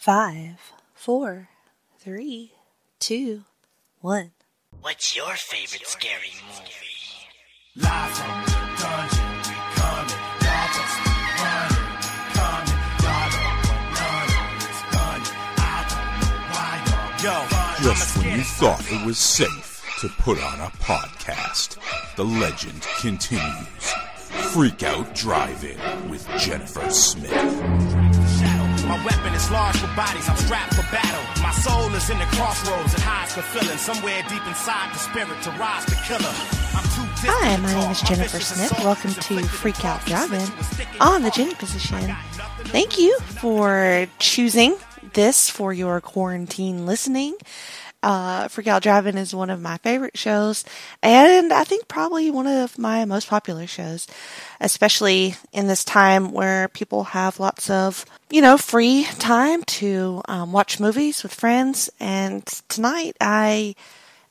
Five, four, three, two, one. What's your favorite scary movie? Live from the dungeon, we coming. Y'all just running, we coming. Y'all don't want none of this gunning. I don't know why y'all Yo, Just when you thought it was safe to put on a podcast, the legend continues. Freak Out Drive-In with Jennifer Smith. My weapon is large for bodies, I'm strapped for battle. My soul is in the crossroads and hides for filling. Somewhere deep inside the spirit to rise the killer. I'm too Hi, my name is Jennifer Smith. Welcome to Freak Out with Drive-In precision with sticky on the. Jenny position. I got nothing to Thank you for choosing this for your quarantine listening. Uh, Freak Out Drive-In is one of my favorite shows, and I think probably one of my most popular shows, especially in this time where people have lots of, you know, free time to um, watch movies with friends. And tonight I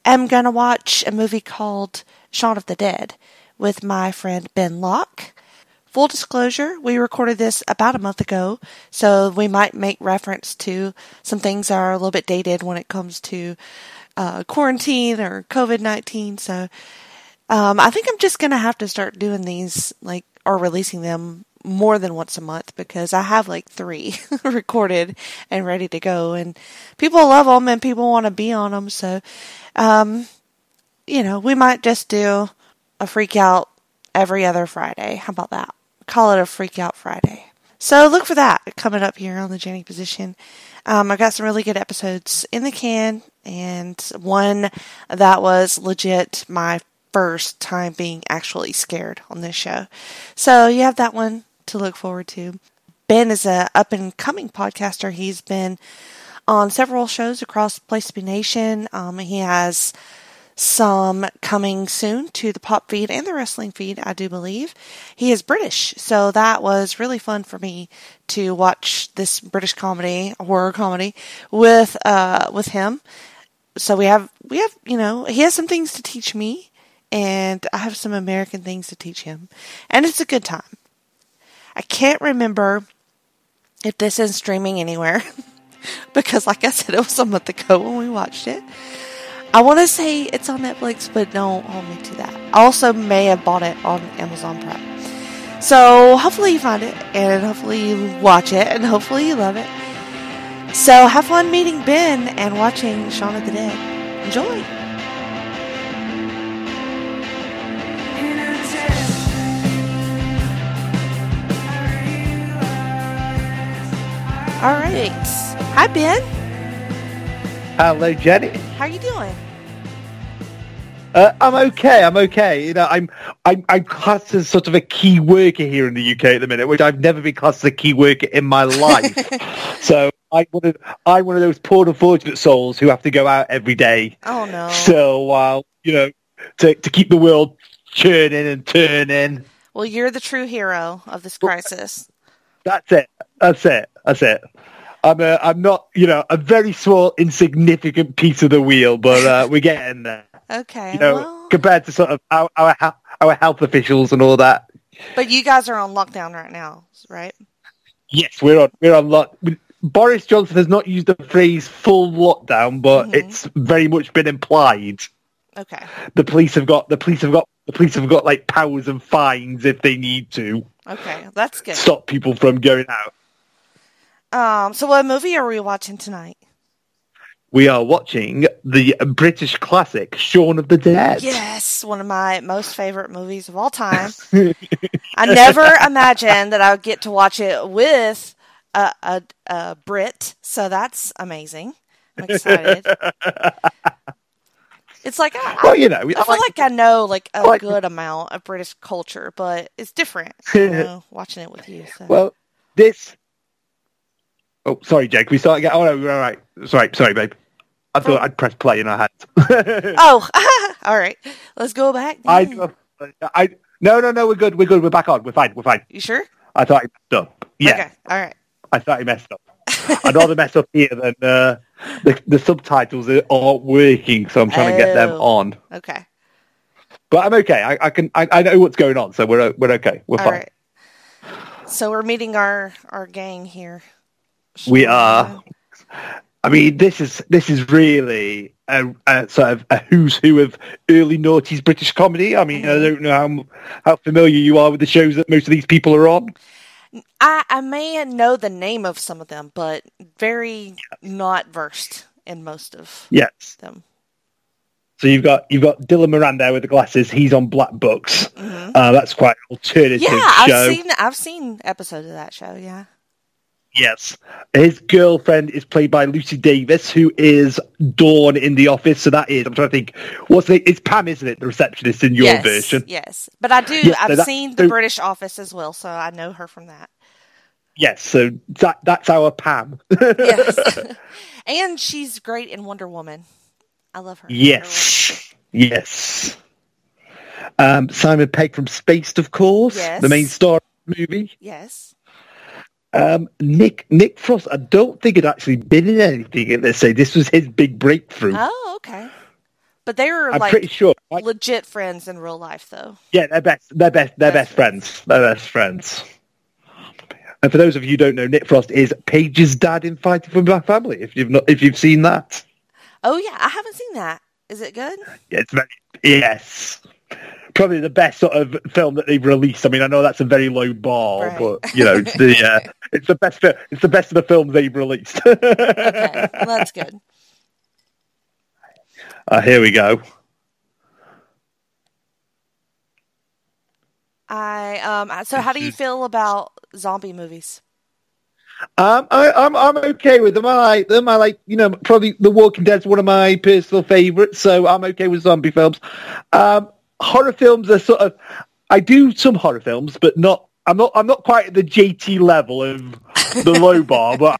am going to watch a movie called Shaun of the Dead with my friend Ben Locke. Full disclosure, we recorded this about a month ago, so we might make reference to some things that are a little bit dated when it comes to uh, quarantine or COVID 19. So um, I think I'm just going to have to start doing these, like, or releasing them more than once a month because I have like three recorded and ready to go, and people love them and people want to be on them. So, um, you know, we might just do a freak out every other Friday. How about that? Call it a freak out Friday. So look for that coming up here on the Jenny position. Um, I got some really good episodes in the can, and one that was legit my first time being actually scared on this show. So you have that one to look forward to. Ben is a up and coming podcaster. He's been on several shows across Place to Be Nation. Um, he has some coming soon to the pop feed and the wrestling feed, I do believe. He is British, so that was really fun for me to watch this British comedy, horror comedy, with uh with him. So we have we have you know he has some things to teach me, and I have some American things to teach him, and it's a good time. I can't remember if this is streaming anywhere because, like I said, it was a month ago when we watched it. I want to say it's on Netflix, but don't hold me to that. I also may have bought it on Amazon Prime. So hopefully you find it, and hopefully you watch it, and hopefully you love it. So have fun meeting Ben and watching Shaun of the Dead. Enjoy! All right. Hi, Ben. Hello, Jenny. How are you doing? Uh, I'm okay. I'm okay. You know, I'm I'm I'm classed as sort of a key worker here in the UK at the minute, which I've never been classed as a key worker in my life. so I one of I'm one of those poor unfortunate souls who have to go out every day. Oh no. So while you know, to to keep the world churning and turning. Well, you're the true hero of this crisis. That's it. That's it. That's it. I'm a, I'm not, you know, a very small, insignificant piece of the wheel, but uh, we're getting there. Okay. you know, well, compared to sort of our our, our health officials and all that. but you guys are on lockdown right now, right? Yes, we're on we're on lock. Boris Johnson has not used the phrase "full lockdown," but Mhm. it's very much been implied. Okay. The police have got the police have got the police have got like powers and fines if they need to Okay. That's good. stop people from going out. Um. So, what movie are we watching tonight? We are watching the British classic Shaun of the Dead. Yes, one of my most favorite movies of all time. I never imagined that I would get to watch it with a a, a Brit, so that's amazing. I'm excited. It's like I, Well, you know, I I feel like- like I know like a like- good amount of British culture, but it's different. You know, watching it with you. So. Well, this. Oh, sorry, Jake. We start again. Oh no, we're all right. Sorry, sorry, babe. I thought I'd press play and I had. oh, all right. Let's go back. I. I, no, no, no. We're good. We're good. We're back on. We're fine. We're fine. You sure? I thought I messed up. Yeah, Okay. All right. I thought I messed up. I'd rather mess up here than uh, the the subtitles aren't working, so I'm trying to get them Oh. on. Okay. But I'm okay. I, I can. I, I know what's going on, so we're we're okay. We're All fine. right. So we're meeting our our gang here. We are. I mean, this is this is really a, a sort of a who's who of early noughties British comedy. I mean, I don't know how how familiar you are with the shows that most of these people are on. I, I may know the name of some of them, but very not versed in most of Yes. them. So you've got you've got Dylan Moran with the glasses. He's on Black Books. Uh, that's quite an alternative Mm-hmm. Yeah. I've seen I've seen episodes of that show. Yeah. Yes. His girlfriend is played by Lucy Davis, who is Dawn in The Office. So that is, I'm trying to think, what's the, it's Pam, isn't it? The receptionist in your yes, version. Yes, but I do. Yeah, so I've that- seen the so- British Office as well, so I know her from that. Yes. So that, that's our Pam. Yes, and she's great in Wonder Woman. I love her. yes. Yes. Um, Simon Pegg from Spaced, of course. Yes. The main star of the movie. Yes. Um, Nick Nick Frost, I don't think had actually been in anything in this. Say this was his big breakthrough. Oh, okay. But they were I'm like pretty sure. right? legit friends in real life, though. Yeah, they're best. They're best. They're Best best, friends. They're best friends. And for those of you who don't know, Nick Frost is Paige's dad in Fighting for My Family. If you've not, if you've seen that, Oh yeah, I haven't seen that. Is it good? yeah, it's very yes, probably the best sort of film that they've released. I mean, I know that's a very low bar, Right. but you know, it's the uh, it's the best. It's the best of the films they've released. Okay, well, that's good. uh, here we go. I um. So, how do you feel about zombie movies? Um, I, I'm I'm okay with them. I like them. I like you know probably The Walking Dead's one of my personal favourites, so I'm okay with zombie films. Um, horror films are sort of I do some horror films, but not I'm not I'm not quite at the JT level of the low bar, but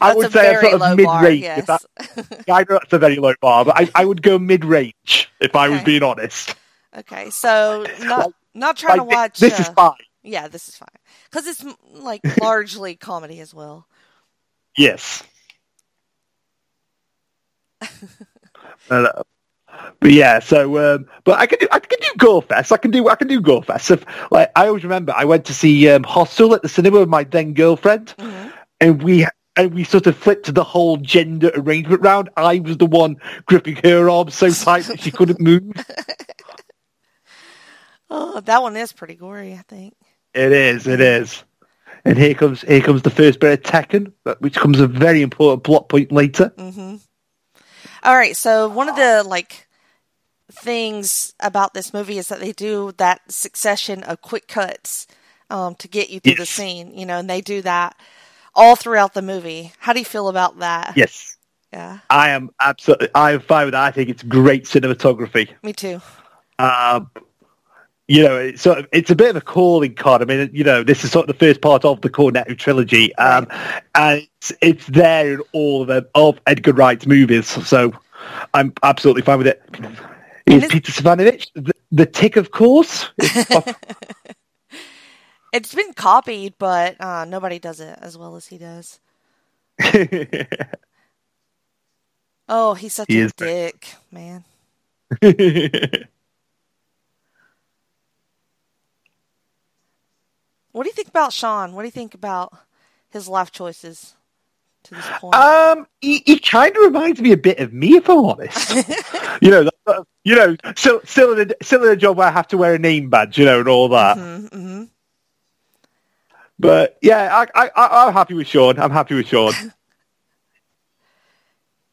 I would say I'm sort of mid range. yes. I know that's a very low bar, but I, I would go mid range if I was being honest. Okay, so not not trying Like, to watch. this is uh, fine. Yeah, this is fine because it's like largely comedy as well. Yes. No, no. But yeah, so um, but I can do I can do Gorefest. I can do I can do Gorefest. If, like I always remember, I went to see um, Hostel at the cinema with my then girlfriend, and we and we sort of flipped the whole gender arrangement round. I was the one gripping her arm so tight that she couldn't move. Oh, that one is pretty gory, I think. It is, it is. And here comes here comes the first bit of Tekken, which comes a very important plot point later. All right, so one of the like things about this movie is that they do that succession of quick cuts um, to get you through the scene, you know, and they do that all throughout the movie. How do you feel about that? Yes. Yeah, I am absolutely. I am fine with that. I think it's great cinematography. me too. Um, you know, it's sort of it's a bit of a calling card. I mean, you know, this is sort of the first part of the Cornetto trilogy, um, and it's, it's there in all of them of Edgar Wright's movies. So I'm absolutely fine with it. Is Peter Serafinowicz the, the tick, of course? It's- been copied, but uh, nobody does it as well as he does. Oh, he's such He a dick, man. What do you think about Sean? What do you think about his life choices to this point? Um, he, he kind of reminds me a bit of me, if I'm honest. you know, that- you know, still, still in a, still in a job where I have to wear a name badge, you know, and all that. mm-hmm. But yeah, I, I, I, I'm happy with Sean. I'm happy with Sean.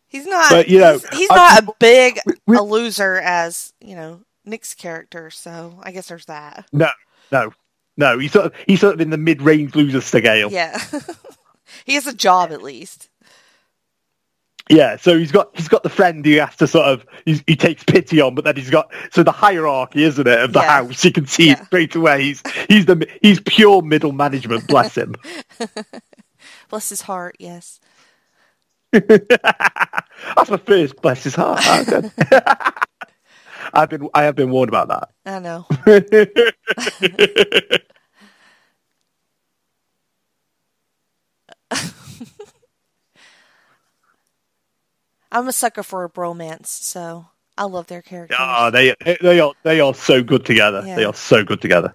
He's not. But, you know, he's, he's not a big we- a loser as you know Nick's character. So I guess there's that. No, no, no. He's sort of he's sort of in the mid-range loser scale. Yeah, he has a job at least. Yeah, so he's got he's got the friend he has to sort of he's, he takes pity on, but then he's got so the hierarchy, isn't it, of the Yeah. house? You can see Yeah. straight away. He's he's the he's pure middle management. Bless him. Bless his heart. Yes. That's my first bless his heart. I've been I have been warned about that. I know. I'm a sucker for a bromance, so I love their characters. Oh, they they are they are so good together. Yeah. They are so good together.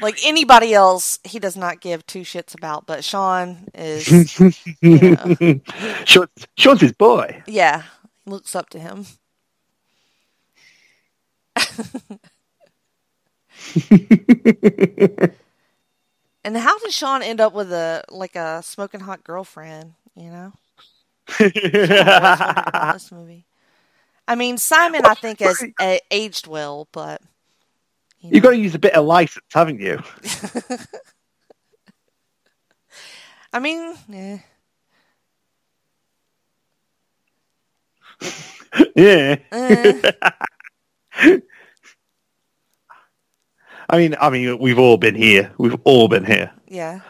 Like anybody else, he does not give two shits about, but Sean is, you know, Sean, Sean's his boy. yeah, looks up to him. and how did Sean end up with a like a smoking hot girlfriend? You know, this movie. I mean, Simon, I think has a- aged well, but you You've got to use a bit of license, haven't you? I mean, yeah. Yeah. Eh, I mean, I mean, we've all been here. We've all been here. yeah.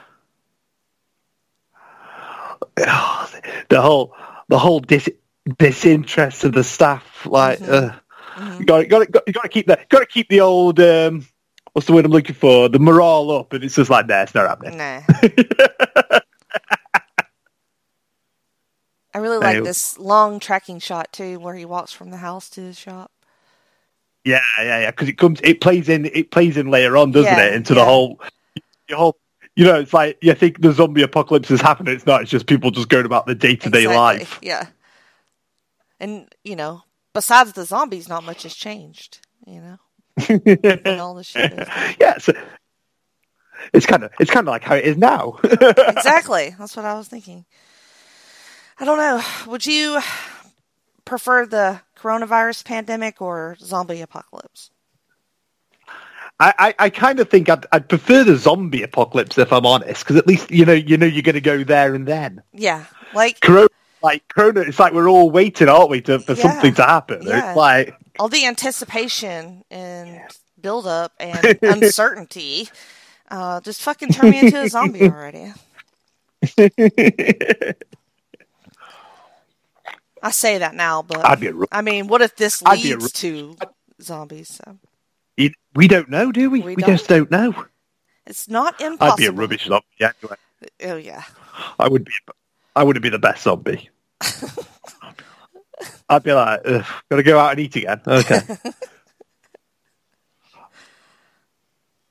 The whole, the whole dis- disinterest of the staff. Like, uh, you got, got, got, got to keep that. Got to keep the old. Um, what's the word I'm looking for? The morale up, and it's just like, nah, it's not happening. Nah. I really like Hey. this long tracking shot too, where he walks from the house to the shop. Yeah, yeah, yeah. Because it comes, it plays in, it plays in later on, doesn't Yeah, it? Into yeah. the whole, the whole. You know, it's like you think the zombie apocalypse has happened. It's not. It's just people just going about the day to day life. Yeah. And you know, besides the zombies, not much has changed. You know, all the shit. Yeah, so it's kind of it's kind of like how it is now. exactly. That's what I was thinking. I don't know. Would you prefer the coronavirus pandemic or zombie apocalypse? I, I, I kind of think I'd, I'd prefer the zombie apocalypse if I'm honest, because at least you know you know you're going to go there and then. Yeah, like Corona, like Corona, it's like we're all waiting, aren't we, to, for Yeah, something to happen? yeah. It's like all the anticipation and build up and uncertainty. Uh, just fucking turn me into a zombie already. I say that now, but I'd be a I mean, what if this I'd be a leads to zombies? So it, we don't know, do we? We We, just don't know. it's not impossible. I'd be a rubbish zombie anyway. Oh yeah, I would be. I wouldn't be the best zombie. I'd be like, gotta go out and eat again. Okay.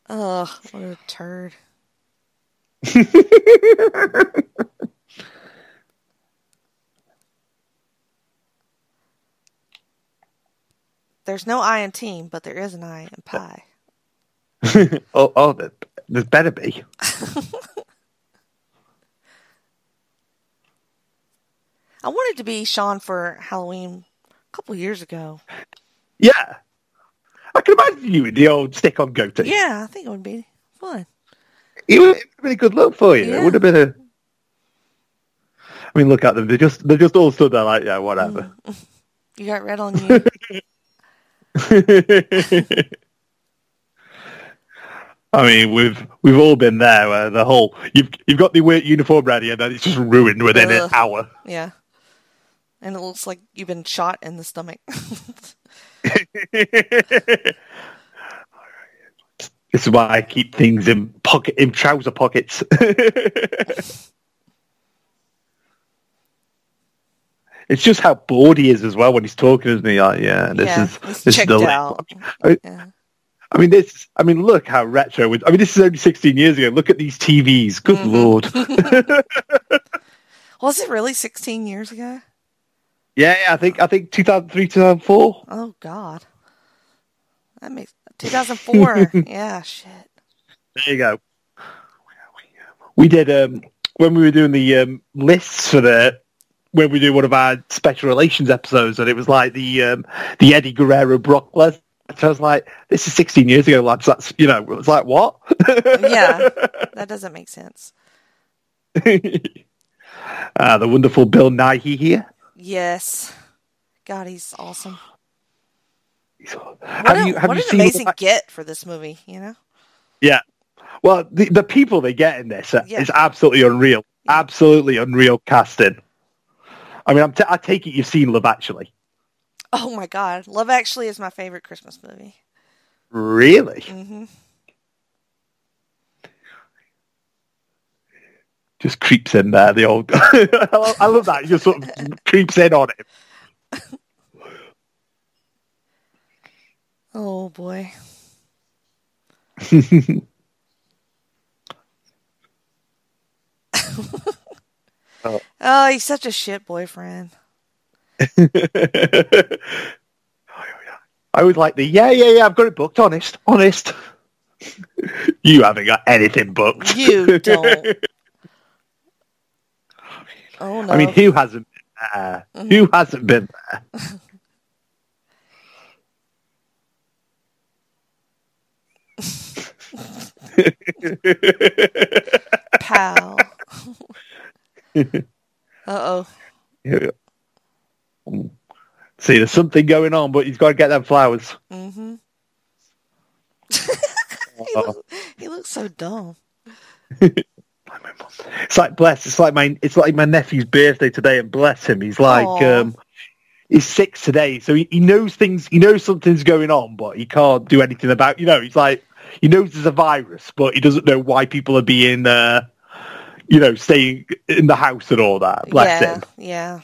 Ugh, what a turd. There's no I in team, but there is an I in pie. oh, oh, there, there better be. I wanted to be Sean for Halloween a couple years ago. Yeah. I can imagine you with the old stick-on goatee. Yeah, I think it would be fun. It would have been a good look for you. Yeah. It would have been a. I mean, look at them. They just they just all stood there like, yeah, whatever. You got red on you. I mean, we've we've all been there. Where the whole you've you've got the work uniform ready, and then it's just ruined within an hour. yeah. And it looks like you've been shot in the stomach. This is why I keep things in pocket in trouser pockets. It's just how bored he is as well when he's talking, isn't he? Like, yeah, this yeah, is this is the out. I mean, Yeah. I mean, this. I mean, look how retro. I mean, this is only 16 years ago. Look at these TVs. Good Mm-hmm. lord. Was it really 16 years ago? yeah, yeah. I think I think 2003, 2004. Oh God, that makes 2004. yeah, shit. There you go. We did um when we were doing the um, lists for the when we do one of our special relations episodes, and it was like the um, the Eddie Guerrero Brock Lesnar. So I was like, "This is 16 years ago, lads." That's you know, it's like what? Yeah, that doesn't make sense. Ah, the wonderful Bill Nighy here. Yes, God, he's awesome. What, Have a- you have what you an amazing get for this movie, you know? Yeah. Well, the the people they get in this uh, Yeah. is absolutely unreal. Absolutely unreal casting. I mean, t- i take it you've seen Love Actually. Oh my God, Love Actually is my favorite Christmas movie. Really? Mm-hmm. Just creeps in there. The old, I, love, that. Just sort of creeps in on it. Oh boy. Oh, he's such a shit boyfriend. I would like the yeah, yeah, yeah. I've got it booked. Honest, honest. you haven't got anything booked. You don't. Oh no. I mean, who hasn't been there? Mm-hmm. Who hasn't been there? pal. Uh oh. Yeah. See, there's something going on, but he's got to get them flowers. Mm-hmm. he, Oh. look, he looks so dumb. It's like bless. It's like my. It's like my nephew's birthday today, and bless him. He's like, um, he's six today, so he, he knows things. He knows something's going on, but he can't do anything about. You know, he's like, he knows there's a virus, but he doesn't know why people are being, uh, you know, staying in the house and all that. Bless yeah, him. yeah.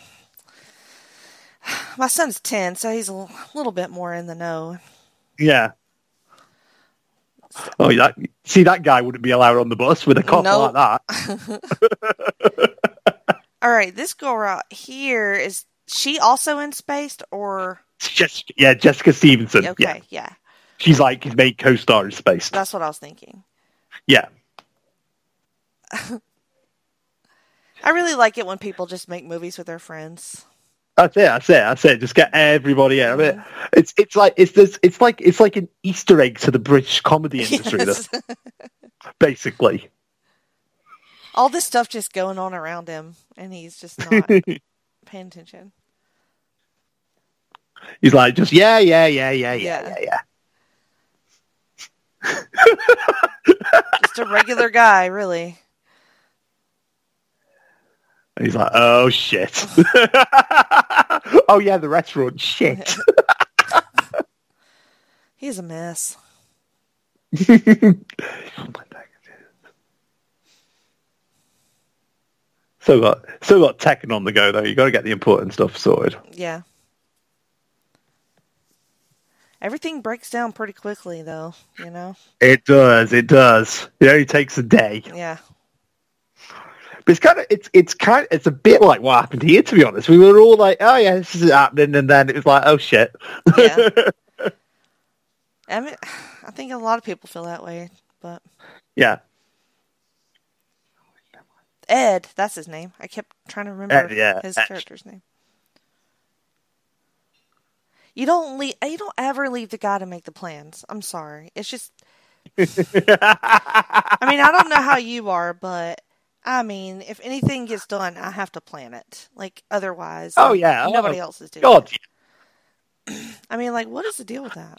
My son's ten, so he's a little bit more in the know. Yeah. Oh, that, see, that guy wouldn't be allowed on the bus with a cough Nope. like that. All right, this girl right here is she also in space or just, yeah, Jessica Stevenson. okay? Yeah, Yeah. she's like his main co-star in Space. that's what I was thinking. Yeah. I really like it when people just make movies with their friends. That's it. That's it. That's it. Just get everybody in. I mean, it's it's like it's this. It's like it's like an Easter egg to the British comedy industry, Yes. this, basically. All this stuff just going on around him, and he's just not paying attention. He's like, just yeah, yeah, yeah, yeah, yeah, Yeah. yeah, yeah. Just a regular guy, really. And he's like, oh shit. oh yeah, the restaurant. Shit. He's a mess. still got still got Tekken on the go though. You got to get the important stuff sorted. Yeah. Everything breaks down pretty quickly, though. You know. It does. It does. It only takes a day. Yeah. But it's kind of it's it's kind it's a bit like what happened here. To be honest, we were all like, oh yeah, this is happening, and then it was like, oh shit. Yeah. I mean, I think a lot of people feel that way, but yeah. Ed, that's his name. I kept trying to remember Ed, yeah, his Ed. character's name. You don't leave. You don't ever leave the guy to make the plans. I'm sorry. It's just. I mean, I don't know how you are, but I mean, if anything gets done, I have to plan it. Like otherwise, Oh yeah. Oh, nobody oh, else is doing. God. it. I mean, like, what is the deal with that?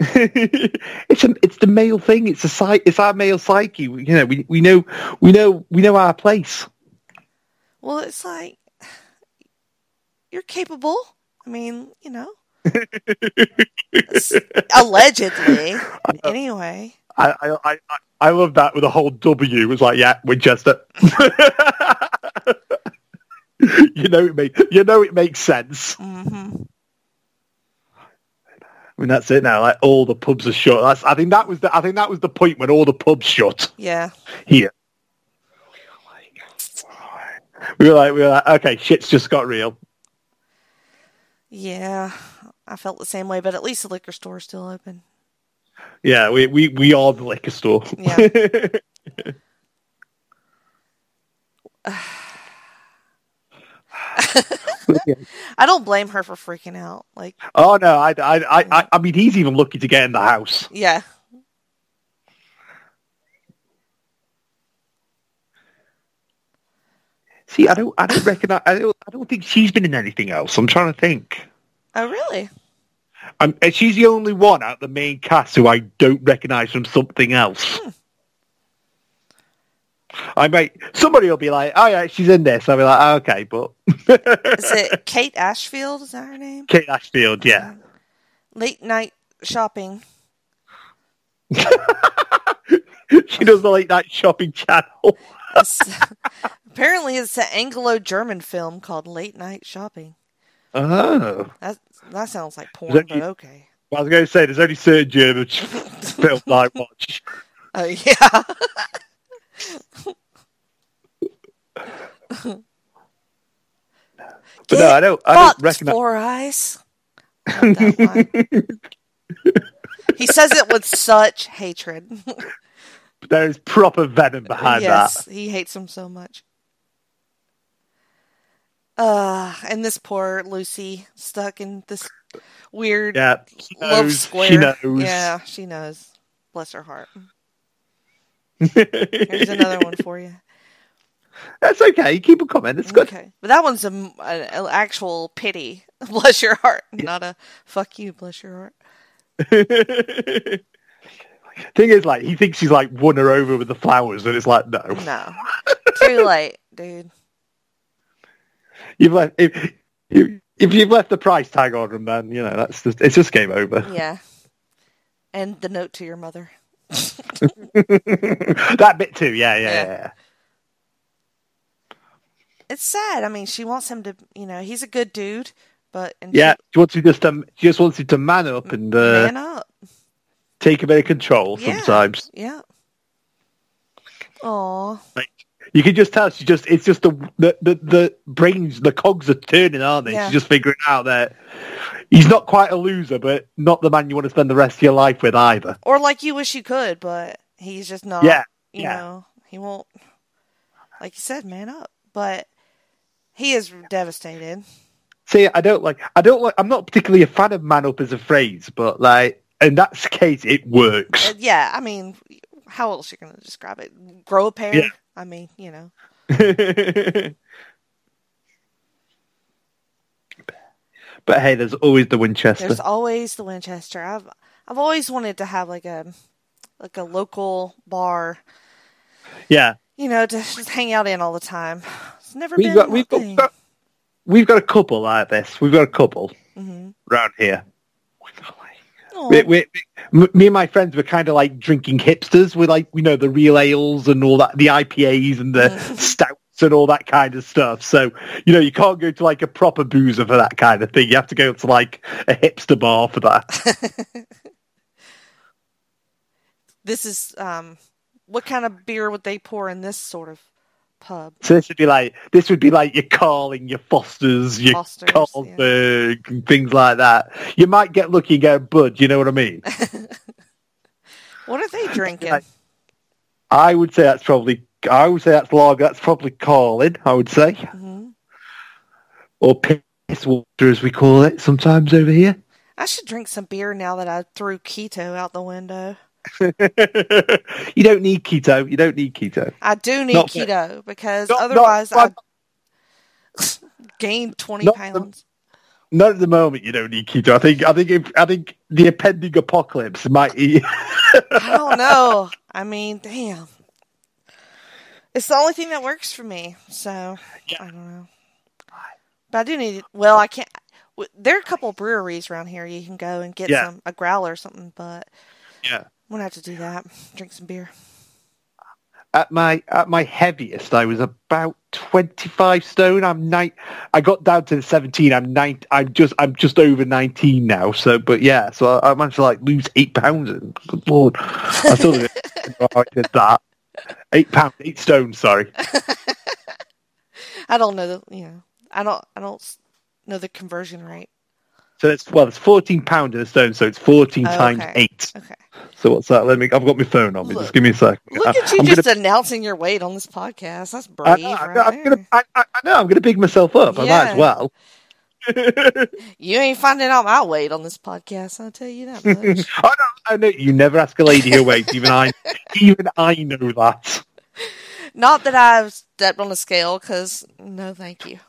it's a, it's the male thing. It's a It's our male psyche. We- You know, we we know we know we know our place. Well, it's like you're capable. I mean, you know, allegedly. Anyway, I I I, love that with a whole W. It was like, yeah, Winchester. you know it make, You know it makes sense. hmm I mean, that's it now. Like all the pubs are shut. That's. I think that was the. I think that was the point when all the pubs shut yeah, here. We were like, we were like, okay, shit's just got real. yeah. I felt the same way, but at least the liquor store's still open. Yeah, we we, we are the liquor store. Yeah. I don't blame her for freaking out. Like, oh no, I, I I I mean, he's even lucky to get in the house. yeah, See, I don't I don't reckon I, I don't I don't think she's been in anything else. I'm trying to think. oh really? I'm, and she's the only one out of the main cast who I don't recognise from something else. Hmm. I might somebody will be like, "Oh yeah, she's in this." I'll be like, oh, "Okay," but Is it Kate Ashfield? Is that her name? Kate Ashfield, yeah. Late night shopping. she does the late night shopping channel. It's, apparently, it's an Anglo-German film called Late Night Shopping. Oh, That that sounds like porn, that but okay. I was going to say there's only certain German films I watch. Oh yeah. But no, I don't. I don't recognize. Four Eyes. I love that line. he says it with such hatred. There is proper venom behind yes, that. he hates him so much. Uh, and this poor Lucy stuck in this weird Yeah, she love knows. square. She knows. Yeah, she knows. Bless her heart. Here's another one for you. That's okay. Keep a comment. It's good. Okay, but that one's a, an an actual pity. Bless your heart, not a fuck you. Bless your heart. Thing is, like, he thinks she's like won her over with the flowers, and it's like, no, No, too late, dude. You've left. If, if, if you've left the price tag on them, then you know that's just it's just game over. Yeah, and the note to your mother. that bit too. Yeah, yeah, Yeah. yeah. It's sad. I mean, she wants him to. You know, he's a good dude, but Yeah, she wants you just um, she just wants you to man up and uh, man up. take a bit of control. Yeah. Sometimes Yeah. Aw. You can just tell she's just it's just the the the, the brains the cogs are turning, aren't they? Yeah. She's just figuring out that he's not quite a loser, but not the man you want to spend the rest of your life with either. Or like you wish you could, but he's just not. Yeah, You yeah. know, he won't. Like you said, man up. But he is devastated. See, I don't like. I don't like. I'm not particularly a fan of "man up" as a phrase, but like in that case, it works. Uh, yeah, I mean, how else are you going to describe it? Grow a pair? Yeah. I mean, you know. but hey, there's always the Winchester. There's always the Winchester. I've I've always wanted to have like a like a local bar, yeah, you know, to just hang out in all the time. It's never we've been got we've got, got we've got a couple like this. We've got a couple hmm around here. We, we, me and my friends were kind of like drinking hipsters with like you know the real ales and all that, the IPAs and the stouts and all that kind of stuff. So you know you can't go to like a proper boozer for that kind of thing. You have to go to like a hipster bar for that. this is um, what kind of beer would they pour in this sort of pub? So this would be like this would be like your Carling, your Fosters, your Foster's, yeah. And things like that. You might get lucky and get a bud. You know what I mean? What are they drinking? Like- I would say that's probably. I would say that's lager. That's probably Carling. I would say, hmm or piss water as we call it sometimes over here. I should drink some beer now that I threw keto out the window. you don't need keto. You don't need keto. I do need Not- keto because Not- otherwise I gained twenty Not the- pounds. Not at the moment. You don't need keto. I think. I think. If, I think the impending apocalypse might. eat. I don't know. I mean, damn. It's the only thing that works for me. So yeah. I don't know. But I do need. It. Well, I can't. There are a couple breweries around here you can go and get Yeah. some a growler or something. But yeah. I'm gonna have to do that. Drink some beer. At my at my heaviest, I was about twenty five stone. I'm nine. I got down to seventeen. I'm nine. I'm just I'm just over nineteen now. So, but yeah. So I, I managed to like lose eight pounds. And good lord, I still I did that. Eight pounds, eight stone. Sorry. I don't know the. You know, I don't. I don't know the conversion rate. So it's well, it's fourteen pound in a stone. So it's fourteen Oh, times okay. eight. Okay. So what's that? Let me. I've got my phone on me. Look. Just give me a sec. Look uh, at you I'm just gonna- announcing your weight on this podcast. That's I brave, I'm right gonna, gonna, I, I, I know, I'm going to big myself up. I might as well. You ain't finding out my weight on this podcast. I'll tell you that much. I know, I know. You never ask a lady her weight. Even I, even I know that. Not that I've stepped on a scale, because no, thank you.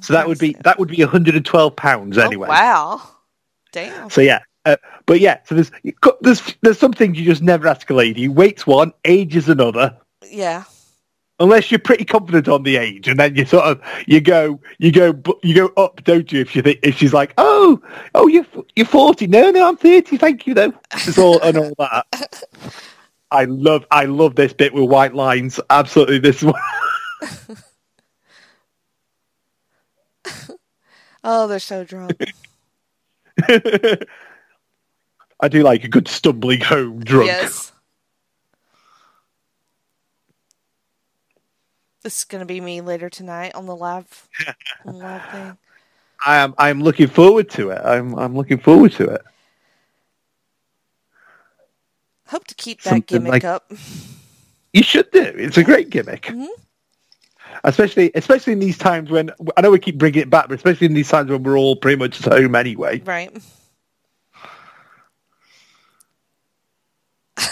So that would be that would be 112 pounds anyway. Oh, wow. Damn. So yeah, uh, but yeah. So there's there's there's some things you just never ask a lady. Weight's one, age is another. Yeah. Unless you're pretty confident on the age, and then you sort of you go you go you go up, don't you? If you think if she's like, oh oh you're you're 40, no no I'm 30, thank you though. It's all and all that. I love I love this bit with white lines. Absolutely, this one. Oh, they're so drunk. I do like a good stumbling home drunk. yes. This is gonna be me later tonight on the live, on the live thing. I am. I'm looking forward to it. I'm. I'm looking forward to it. Hope to keep that Something gimmick like- up. You should do. It's a great gimmick. Mm-hmm. Especially, especially in these times when I know we keep bringing it back, but especially in these times when we're all pretty much at home anyway. Right.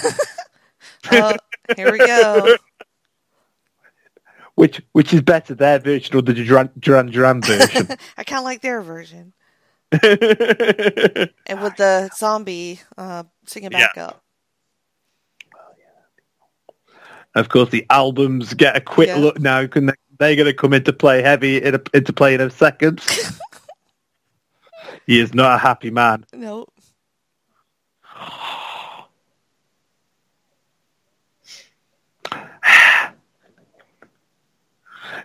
oh, here we go. Which, which is better, their version or the Duran Duran, Duran version? I kind of like their version, and with the zombie uh, singing back up. of course, the albums get a quick Yeah. look now. Can they, they're going to come into play heavy in a, into play in a second. he is not a happy man. Nope.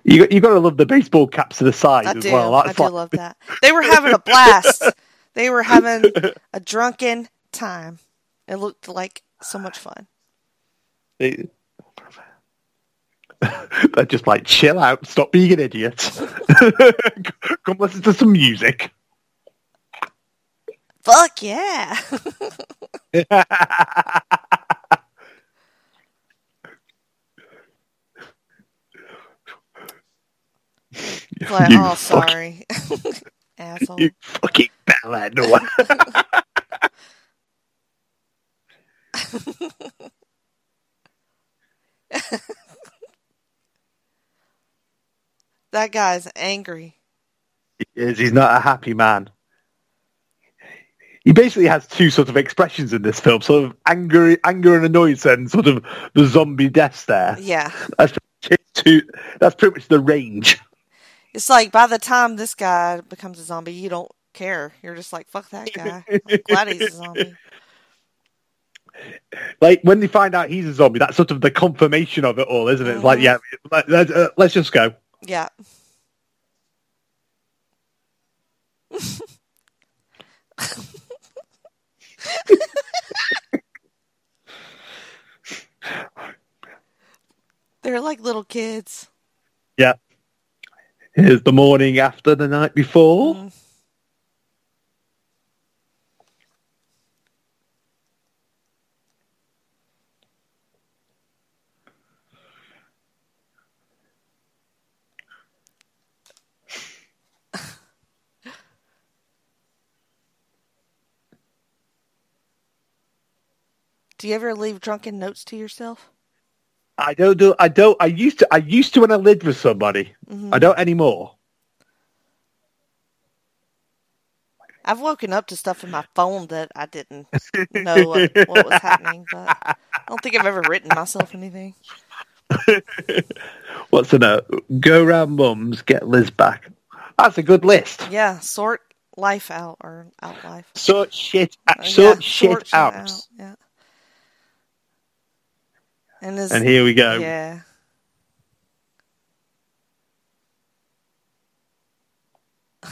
You got, you got to love the baseball caps to the side I as do. well. I That's do like- love that. They were having a blast. they were having a drunken time. It looked like so much fun. They're just like, chill out, stop being an idiot. Come listen to some music. Fuck yeah. Like, You oh, fuck- sorry. Asshole. You fucking bella That guy's angry. He is, he's not a happy man. He basically has two sort of expressions in this film, sort of anger, anger and annoyance, and sort of the zombie death stare. Yeah. That's pretty much two, That's pretty much the range. It's like by the time this guy becomes a zombie, you don't care. You're just like, fuck that guy. I'm glad he's a zombie. Like when they find out he's a zombie, that's sort of the confirmation of it all, isn't it? It's like, yeah, let's, uh, let's just go. Yeah. They're like little kids. Yeah. Here's the morning after the night before. Mm. Do you ever leave drunken notes to yourself? I don't do. I don't. I used to. I used to when I lived with somebody. Mm-hmm. I don't anymore. I've woken up to stuff in my phone that I didn't know what, what was happening, but I don't think I've ever written myself anything. What's the note? Go round mums, get Liz back. That's a good list. Yeah, sort life out or out life. Sort shit. Uh, Sort yeah, shit sort out. Yeah. And, And here we go. Yeah.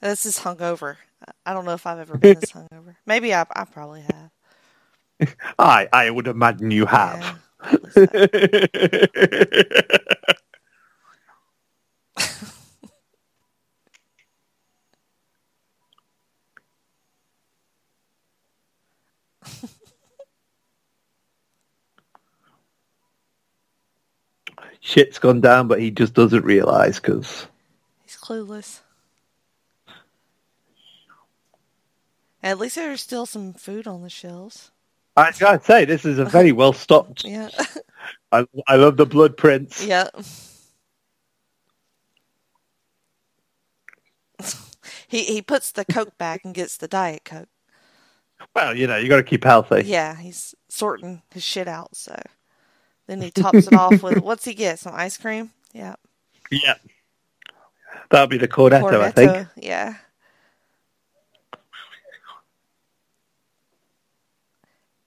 this is hungover. I don't know if I've ever been this hungover. Maybe I, I probably have. I. I would imagine you have. Yeah, Shit's gone down, but he just doesn't realise because He's clueless. At least there's still some food on the shelves. I gotta say this is a very well stocked. Yeah. I, I love the blood prints. yeah. he he puts the Coke back and gets the Diet Coke. Well, you know, you got to keep healthy. Yeah, he's sorting his shit out, so then he tops it off with what's he get? Some ice cream? Yeah. Yeah. That'll be the cornetto, I think. Yeah.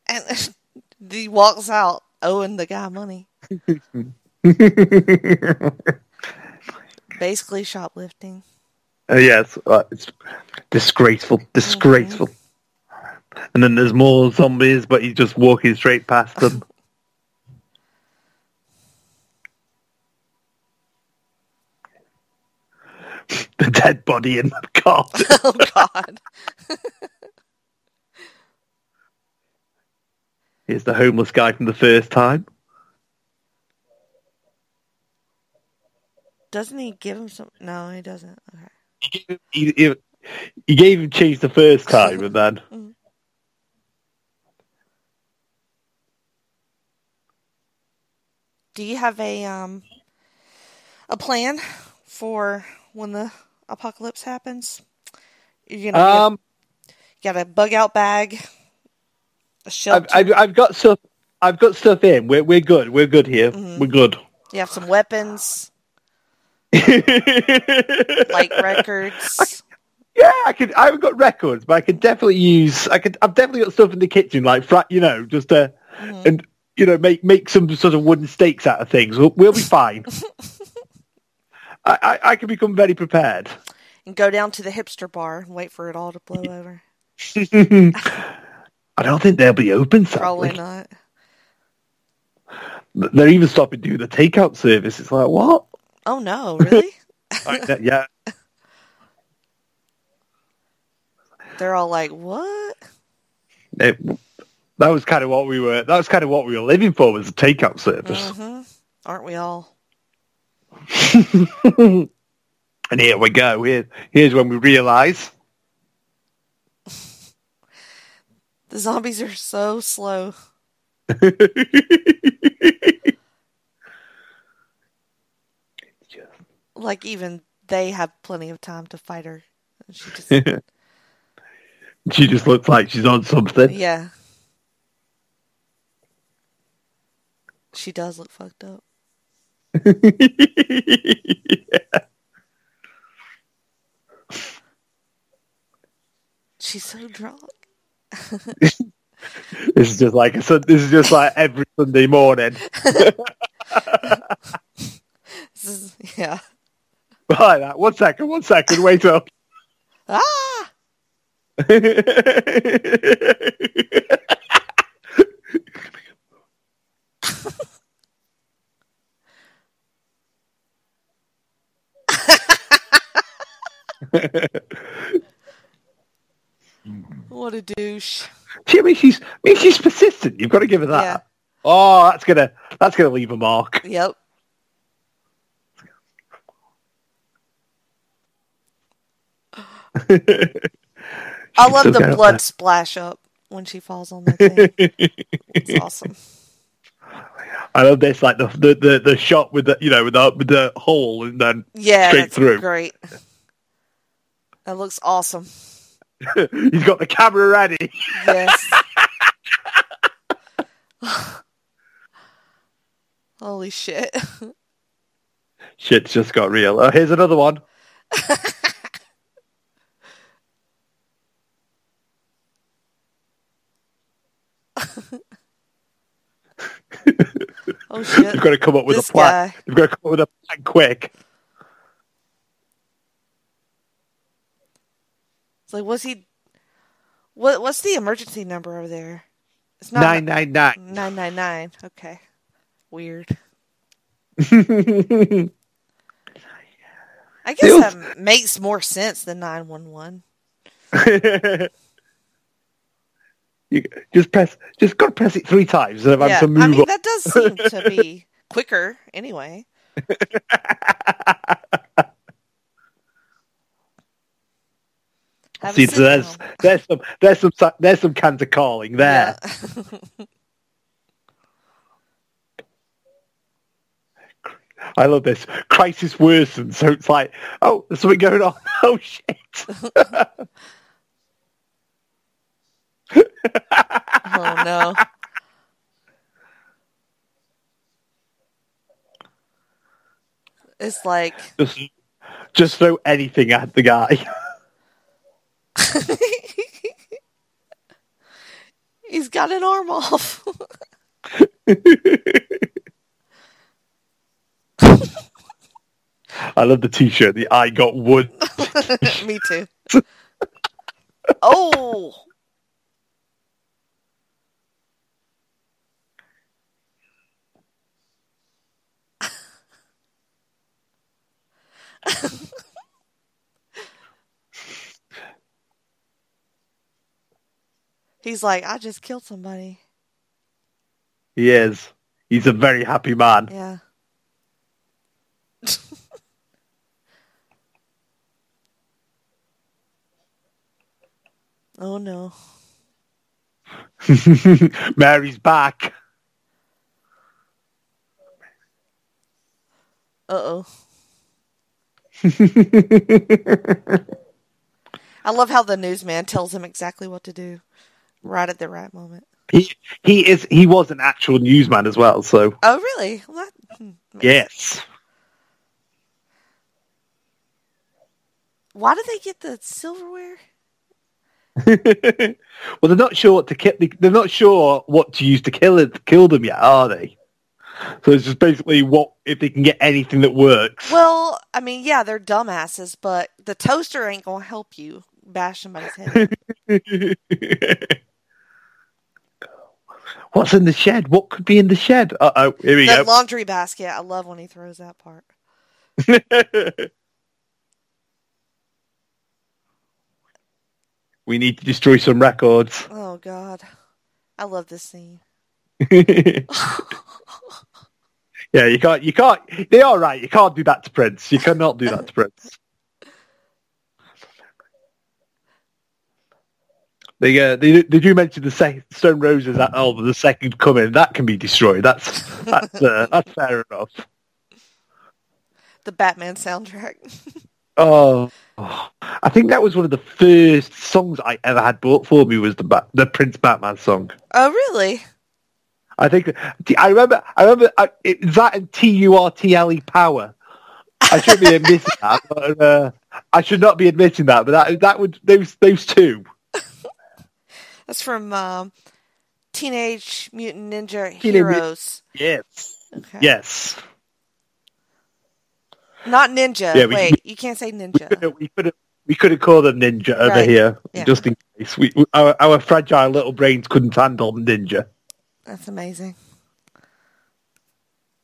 And he walks out owing the guy money. Basically shoplifting. Uh, yes, uh, it's disgraceful, disgraceful. And then there's more zombies, but he's just walking straight past them. Dead body in the car. Oh God. Here's the homeless guy from the first time. Doesn't he give him some? No, he doesn't. Okay. He, he, he gave him change the first time, and then Do you have a um a plan for when the apocalypse happens? You're gonna get- um, you got a bug out bag, a I've, shelter. I've, I've got stuff. I've got stuff in. We're we're good. We're good here. Mm-hmm. We're good. you have some weapons, like records. Yeah, I could. I haven't got records, but I could definitely use. I could. I've definitely got stuff in the kitchen, like you know, just to and you know make make some sort of wooden stakes out of things. We'll, we'll be fine. I, I I can become very prepared. and go down to the hipster bar and wait for it all to blow over. I don't think they'll be open. Probably not. they're even stopping doing the takeout service. It's like what? Oh no, really? Like, yeah, They're all like, "What?" it, that was kind of what we were. That was kind of what we were living for was a takeout service. hmm Aren't we all? And here we go. Here, here's when we realise The zombies are so slow. Like even they have plenty of time to fight her. She just, she just looks like she's on something. yeah. She does look fucked up. She's so drunk. This is just like this is just like every Sunday morning. This is, yeah. Like that. One second. One second. Wait up. Ah! What a douche. She, I mean, she's. I mean, she's persistent. You've got to give her that. Yeah. Oh, that's gonna. That's gonna leave a mark. Yep. I love the blood splash up when she falls on the thing. it's awesome. I love this, like the the, the, the shot with the you know with the with the hole and then Yeah, straight through. great. That looks awesome. He's got the camera ready. Yes. Holy shit. Shit's just got real. Oh, here's another one. Oh shit. They've got to come up with This a plan. guy. They've got to come up with a plan quick. It's like, was he? What? What's the emergency number over there? It's not Nine nine nine. nine nine nine. Okay, weird. I guess that makes more sense than nine one one. You just press, just got to press it three times and have Yeah, to I move mean up. that does seem to be quicker anyway. Have See, so there's there's some there's some there's some cans of Carling there. Yeah. I love this. Crisis worsens, so it's like, oh, there's something going on. Oh shit! oh no. It's like Just just throw anything at the guy. he's got an arm off. I love the t-shirt. The I got wood. Me too. oh, He's like, I just killed somebody. He is. He's a very happy man. Yeah. oh no. Mary's back. Uh oh. I love how the newsman tells him exactly what to do right at the right moment. He he is he was an actual newsman as well, so Oh, really? Well, that, hmm. yes. Why did they get the silverware? well, they're not sure what to kill. They're not sure what to use to kill it, kill them yet, are they? So it's just basically what if they can get anything that works. Well, I mean, yeah, they're dumbasses, but the toaster ain't gonna help you bash somebody's head. What's in the shed? What could be in the shed? Uh oh, here we go. that go. laundry basket, I love when he throws that part. we need to destroy some records. Oh God, I love this scene. yeah, you can't. You can't. They are right. You can't do that to Prince. You cannot do that to Prince. They, uh, they they do mention the sec- Stone Roses that album, the second coming. That can be destroyed. That's that's uh, that's fair enough. The Batman soundtrack. Oh, I think that was one of the first songs I ever had bought for me was the ba- the Prince Batman song. oh, really? I think I remember. I remember I, it, that and T U R T L E Power. I shouldn't be admitting that, but uh, I should not be admitting that. But that that would those those two. That's from um, Teenage Mutant Ninja Teenage Mut- Heroes. Yes. Okay. Yes. Not ninja. Yeah, we- Wait, you can't say ninja. We could have we could have called them Ninja over Right. here Yeah. just in case. We, we- our our fragile little brains couldn't handle Ninja. That's amazing.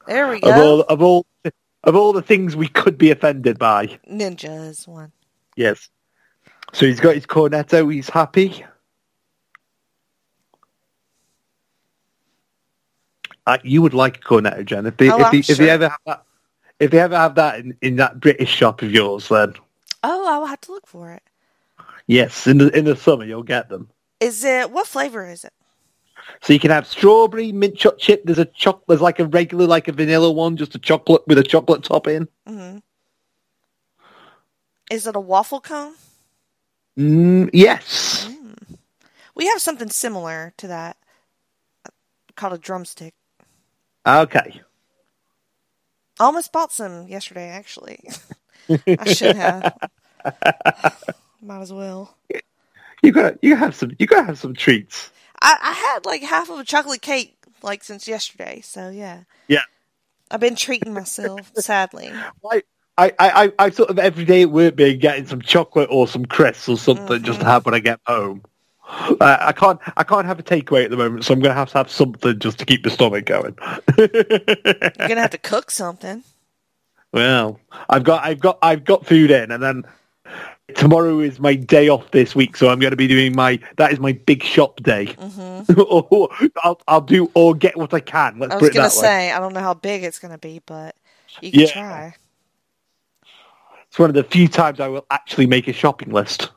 There we Of go. all of all of all the things we could be offended by. Ninja is one. Yes. So he's got his cornetto. He's happy. Uh, you would like a cornetto, Jen. If they, Oh, if, they, if they ever have that, if they ever have that in, in that British shop of yours, then Oh, I will have to look for it. yes, in the in the summer you'll get them. Is it what flavor is it? So you can have strawberry, mint chocolate chip. There's a choc. There's like a regular, like a vanilla one, just a chocolate with a chocolate topping. in. hmm Is it a waffle cone? Mm, yes. We have something similar to that called a drumstick. Okay. Almost bought some yesterday, actually. I should have. Might as well. You gotta you have some you gotta have some treats. I, I had like half of a chocolate cake like since yesterday, so yeah. Yeah. I've been treating myself, sadly. I, I, I, I sort of every day at work being getting some chocolate or some crisps or something mm-hmm. just to have when I get home. Uh, I can't I can't have a takeaway at the moment, so I'm going to have to have something just to keep the stomach going. You're gonna have to cook something. well, I've got I've got I've got food in, and then tomorrow is my day off this week, so I'm going to be doing my that is my big shop day. or I'll I'll do or get what I can. Let's I put was it gonna that way. say I don't know how big it's gonna be, but you can Yeah. try. It's one of the few times I will actually make a shopping list.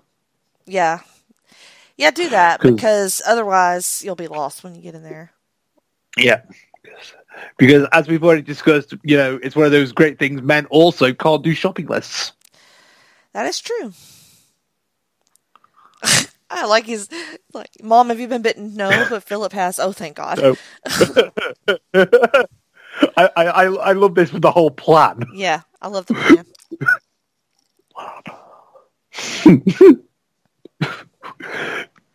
Yeah, yeah, do that 'Cause- because otherwise you'll be lost when you get in there. Yeah. Because as we've already discussed, you know, it's one of those great things men also can't do shopping lists. That is true. I like his like, Mom, have you been bitten? No, but Philip has. Oh, thank God. Oh. I, I, I I love this with the whole plan. Yeah, I love the plan.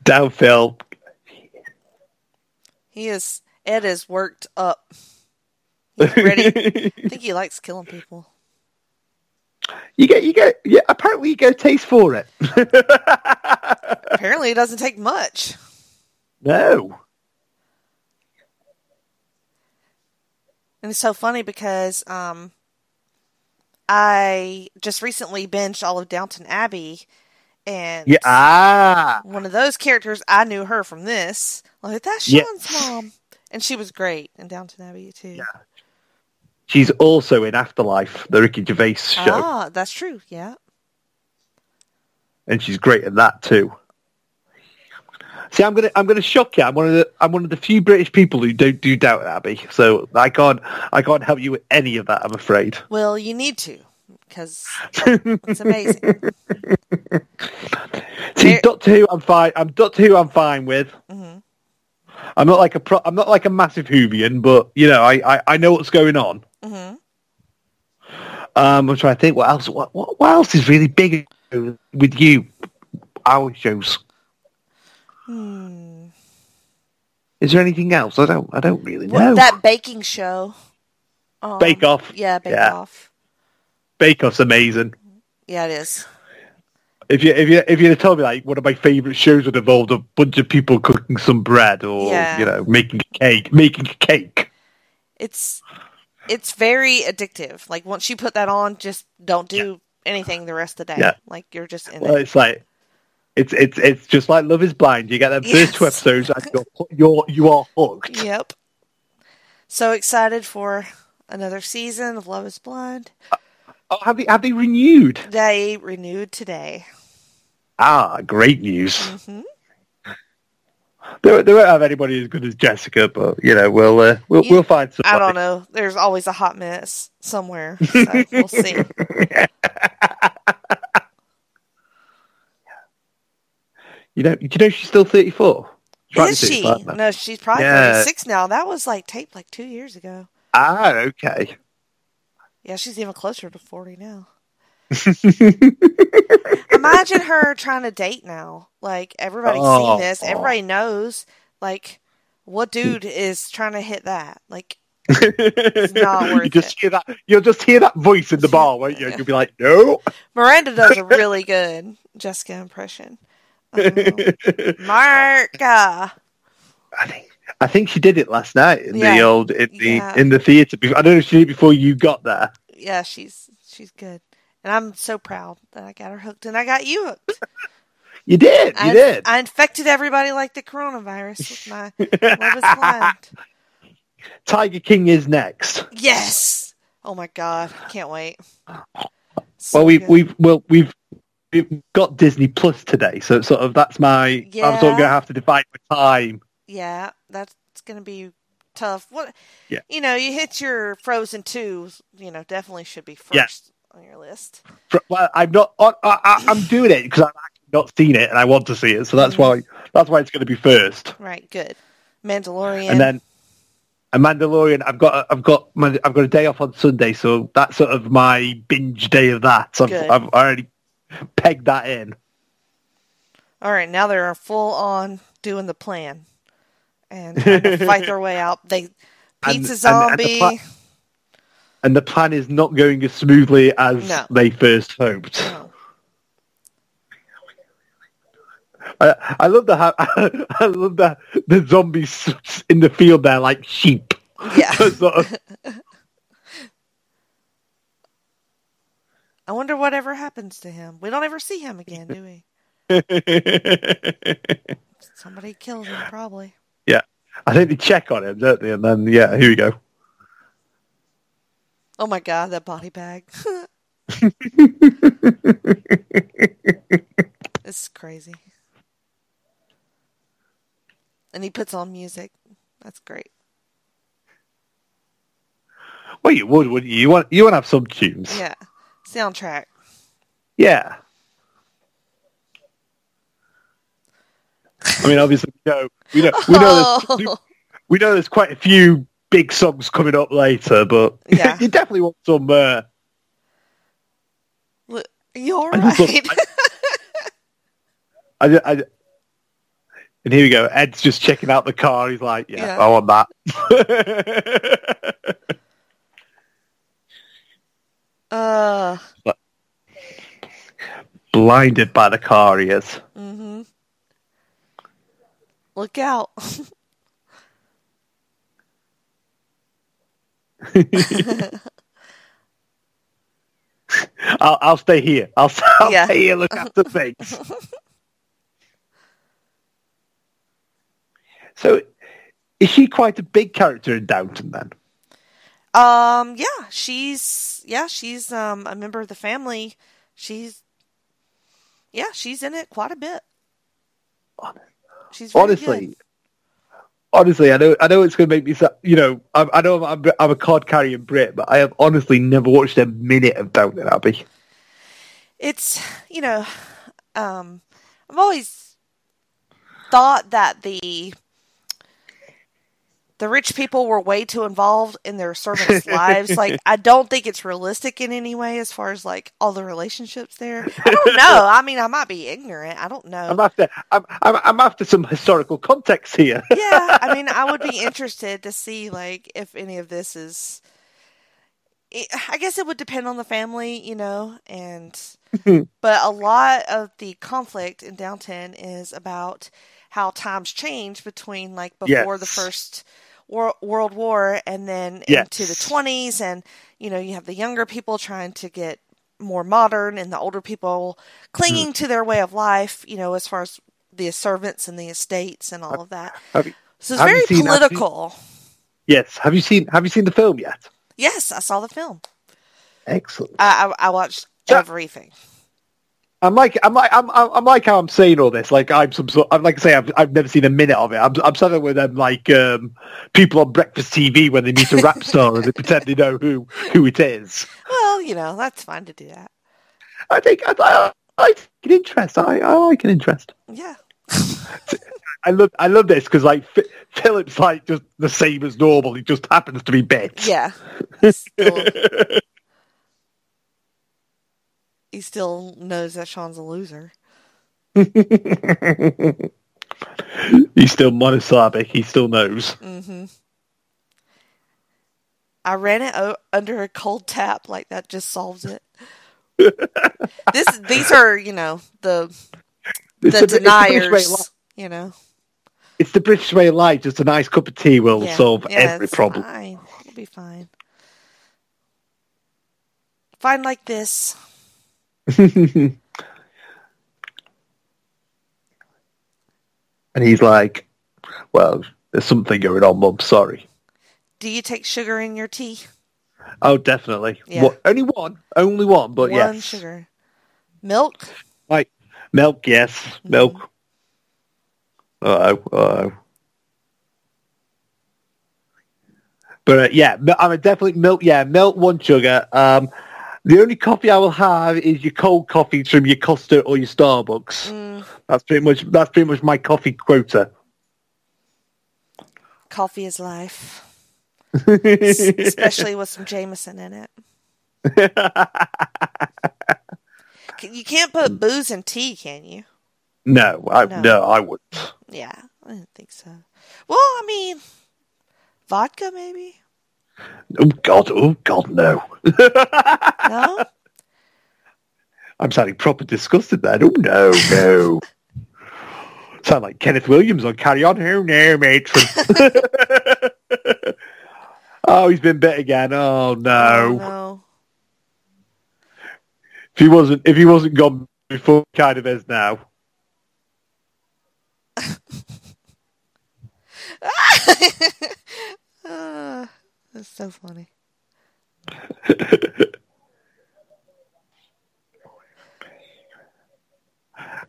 Down Phil. He is. Ed is worked up. He's ready. I think he likes killing people. You get you get yeah, apparently you get a taste for it. Apparently, it doesn't take much. no. And it's so funny because um, I just recently binged all of Downton Abbey, and Yeah. Ah. one of those characters, I knew her from this. Like that's Yeah. Shaun's mom, and she was great in Downton Abbey too. Yeah. She's also in Afterlife, the Ricky Gervais show, Ah, that's true. Yeah. and she's great at that too. See, I'm gonna I'm gonna shock you. I'm one of the I'm one of the few British people who don't do Downton Abbey, so I can't I can't help you with any of that. I'm afraid. Well, you need to because it's amazing. See, There- Doctor Who, I'm fine. I'm Doctor Who, I'm fine with. Mm-hmm. I'm not like a pro, I'm not like a massive Whovian, but you know, I, I, I know what's going on. Mhm. Um, I'm trying to think what else. What, what, what else is really big with you? Our shows. Hmm. Is there anything else? I don't. I don't really know. That baking show. Um, Bake Off. Yeah, Bake Yeah. Off. Bake Off's amazing. Yeah, it is. If you if you if you'd have told me like one of my favourite shows would involve a bunch of people cooking some bread or Yeah. you know making a cake, making a cake. It's it's very addictive. Like once you put that on, just don't do anything the rest of the day. Yeah. Like you're just in Well, it. it's like it's it's it's just like Love Is Blind. You get them first two episodes and you're you're you are hooked. Yep. So excited for another season of Love Is Blind. Uh, Oh, have they have they renewed? They renewed today. Ah, great news. hmm They, they won't have anybody as good as Jessica, but you know we'll uh, we'll You- we'll find somebody. I don't know. There's always a hot mess somewhere. So we'll see. You know, do you know she's still thirty four. Is she? No, she's probably Yeah. 36 now. That was like taped like two years ago. Ah, okay. Yeah, she's even closer to 40 now. Imagine her trying to date now. Like, everybody's Oh. seen this. Everybody knows, like, what dude is trying to hit that? Like, not worth you just it. hear that. You'll just hear that voice in the bar, won't you? You'll be like, no. Miranda does a really good Jessica impression. Um, Marka. I think I think she did it last night in the old in the Yeah. in the theatre. I don't know if she did it before you got there. Yeah, she's she's good. And I'm so proud that I got her hooked and I got you hooked. You did. You I, did. I infected everybody like the coronavirus with my Love is Blind. Tiger King is next. Yes. Oh my god, can't wait. So well, we've good. we've well we've we've got Disney Plus today, so sort of that's my. yeah. I'm sort of going to have to divide my time. Yeah, that's gonna be tough. What? Yeah. You know, you hit your Frozen two. You know, definitely should be first Yeah. on your list. Well, I'm not. I, I, I'm doing it because I've not seen it and I want to see it, so that's mm-hmm. why that's why it's going to be first. Right. Good. Mandalorian. and then a Mandalorian. I've got I've got my, I've got a day off on Sunday, so that's sort of my binge day of that. So I've. I've already pegged that in. All right, now they're full on doing the plan and fight their way out. They pizza And- and- and the zombie. pla- And the plan is not going as smoothly as No. they first hoped. No. I, I love the I love the the zombies in the field there like sheep. Yeah. Sort of- I wonder whatever happens to him. We don't ever see him again, do we? Somebody kills him, probably. Yeah, I think they check on him, don't they? And then yeah, here we go. Oh my god, that body bag. it's crazy. And he puts on music. That's great. Well, you would, wouldn't you? You want you want to have some tunes. Yeah. Soundtrack. Yeah. I mean, obviously, we know we know we know there's, Oh, we know there's quite a few big songs coming up later, but Yeah. you definitely want some. Uh, you're I right. I, I, and here we go. Ed's just checking out the car. He's like, "Yeah, Yeah. I want that." uh, Blinded by the car, he is. hmm Look out. I'll, I'll stay here. I'll, I'll Yeah. stay here. Look after things. so, is she quite a big character in Downton then? Um, yeah, she's yeah, she's um a member of the family. She's yeah, she's in it quite a bit. She's very honestly, good. honestly, I know, I know it's going to make me, you know, I, I know I'm, I'm a card carrying Brit, but I have honestly never watched a minute of Downton Abbey. it's you know, um, I've always thought that the the rich people were way too involved in their servants' lives. Like, I don't think it's realistic in any way as far as like all the relationships there. I don't know. I mean, I might be ignorant. I don't know. I'm after, I'm, I'm, I'm after some historical context here. yeah, I mean, I would be interested to see like if any of this is. I guess it would depend on the family, you know, and but a lot of the conflict in Downton is about how times change between like before the first wor- World War and then Yes. into the twenties, and you know you have the younger people trying to get more modern, and the older people clinging Hmm. to their way of life, you know, as far as the servants and the estates and all of that. Have So it's very seen- have you- political. yes. Have you seen, have you seen the film yet? Yes, I saw the film. Excellent. I I, I watched So- everything. I'm like, I'm like, I'm, I'm I'm like how I'm saying all this. Like I'm some sort. I'm like I say, I've, I've never seen a minute of it. I'm, I'm something with them like um, people on breakfast TV when they meet a rap star and they pretend they know who who it is. Well, you know that's fine to do that. I think I, I, I take an interest. I, I like an interest. Yeah. I love I love this because like F- Philip's like just the same as normal. He just happens to be bit. Yeah. He still knows that Shaun's a loser. He's still monosyllabic. He still knows. hmm I ran it o- under a cold tap, like that just solves it. this, these are, you know, the It's the the, it's the British deniers. You know, It's the British way of life. Just a nice cup of tea will yeah, solve yeah, every problem. Fine. It'll be fine. Fine like this. And he's like, "Well, there's something going on, Mum. Sorry." Do you take sugar in your tea? Oh, definitely. Yeah. What, only one, only one, but One yes. sugar. Milk? Like milk, yes, Mm-hmm. milk. Oh, oh. But uh, yeah, I'm a definitely milk. Yeah, milk, one sugar. Um, the only coffee I will have is your cold coffee from your Costa or your Starbucks. Mm, That's pretty much that's pretty much my coffee quota. coffee is life. S- Especially with some Jameson in it. You can't put booze in tea, can you? no, I No. no, I wouldn't. Yeah, I didn't think so. Well, I mean, vodka maybe? Oh God, oh God, no. No? I'm sounding proper disgusted then. Oh no, no. Sound like Kenneth Williams on Carry On. Oh no, matron. oh, he's been bit again. Oh no. Oh, no. If he wasn't, if he wasn't gone before, he kind of is now. That's so funny.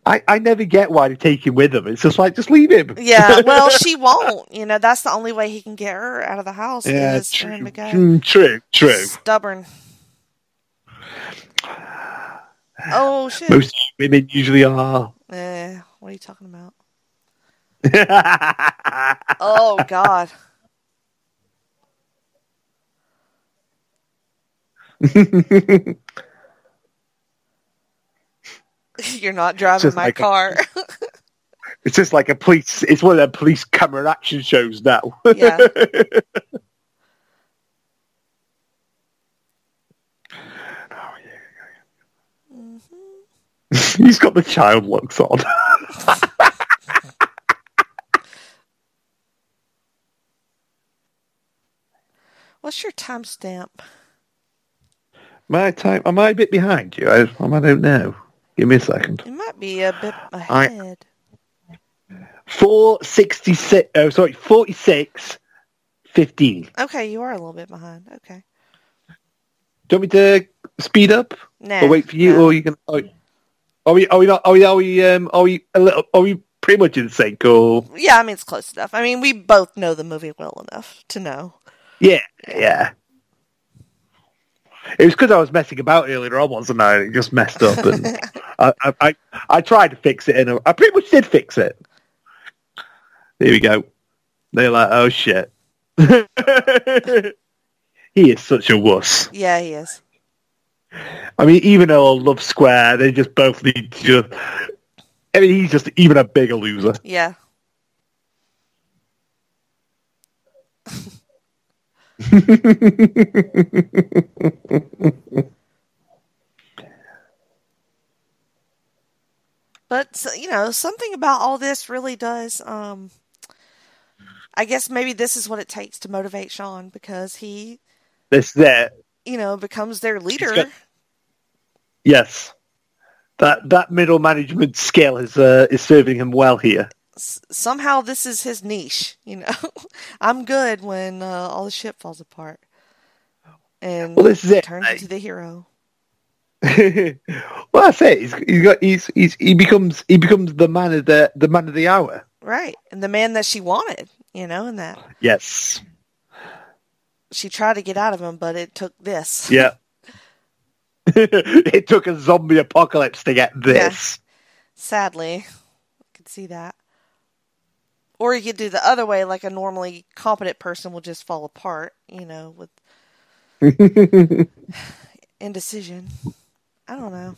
I, I never get why they take him with them. It's just like, just leave him. Yeah, well, she won't. You know, that's the only way he can get her out of the house yeah, is for true, him to go. true, true, true. Stubborn. Oh, shit. Most women usually are. Eh, what are you talking about? Oh, God. You're not driving my like a- car. It's just like a police. It's one of them police camera action shows now. yeah. Oh, mm-hmm. He's got the child looks on. What's your timestamp? My time. Am I a bit behind you? I, I don't know. Give me a second. It might be a bit ahead. Four sixty six. Oh, sorry, forty six. Fifteen. Okay, you are a little bit behind. Okay. Do you want me to speed up Nah. or wait for you, no. or you can? Are, are we? Are we not? Are we? Are we? Um, are we a little? Are we pretty much in sync? Or Yeah, I mean it's close enough. I mean we both know the movie well enough to know. yeah, yeah. It was because I was messing about earlier on, wasn't I? It just messed up, and I, I, I, I tried to fix it, and I pretty much did fix it. There we go. They're like, oh shit. he is such a wuss. Yeah, he is. I mean, even though I love Square, they just both need to just. I mean, he's just even a bigger loser. Yeah. but you know, something about all this really does. Um, I guess maybe this is what it takes to motivate Shaun because he, This there, you know, becomes their leader. got- yes. That that middle management skill is uh, is serving him well here. S- somehow, this is his niche. You know, I'm good when uh, all the shit falls apart, and Well, this is it, turns mate. into the hero. well, that's it. He's, he's got he's, he's he becomes he becomes the man of the the man of the hour. Right. And the man that she wanted, you know, and that Yes. she tried to get out of him, but it took this. Yeah. it took a zombie apocalypse to get this. Sadly. I could see that. Or you could do the other way, like a normally competent person will just fall apart, you know, with indecision. I don't know.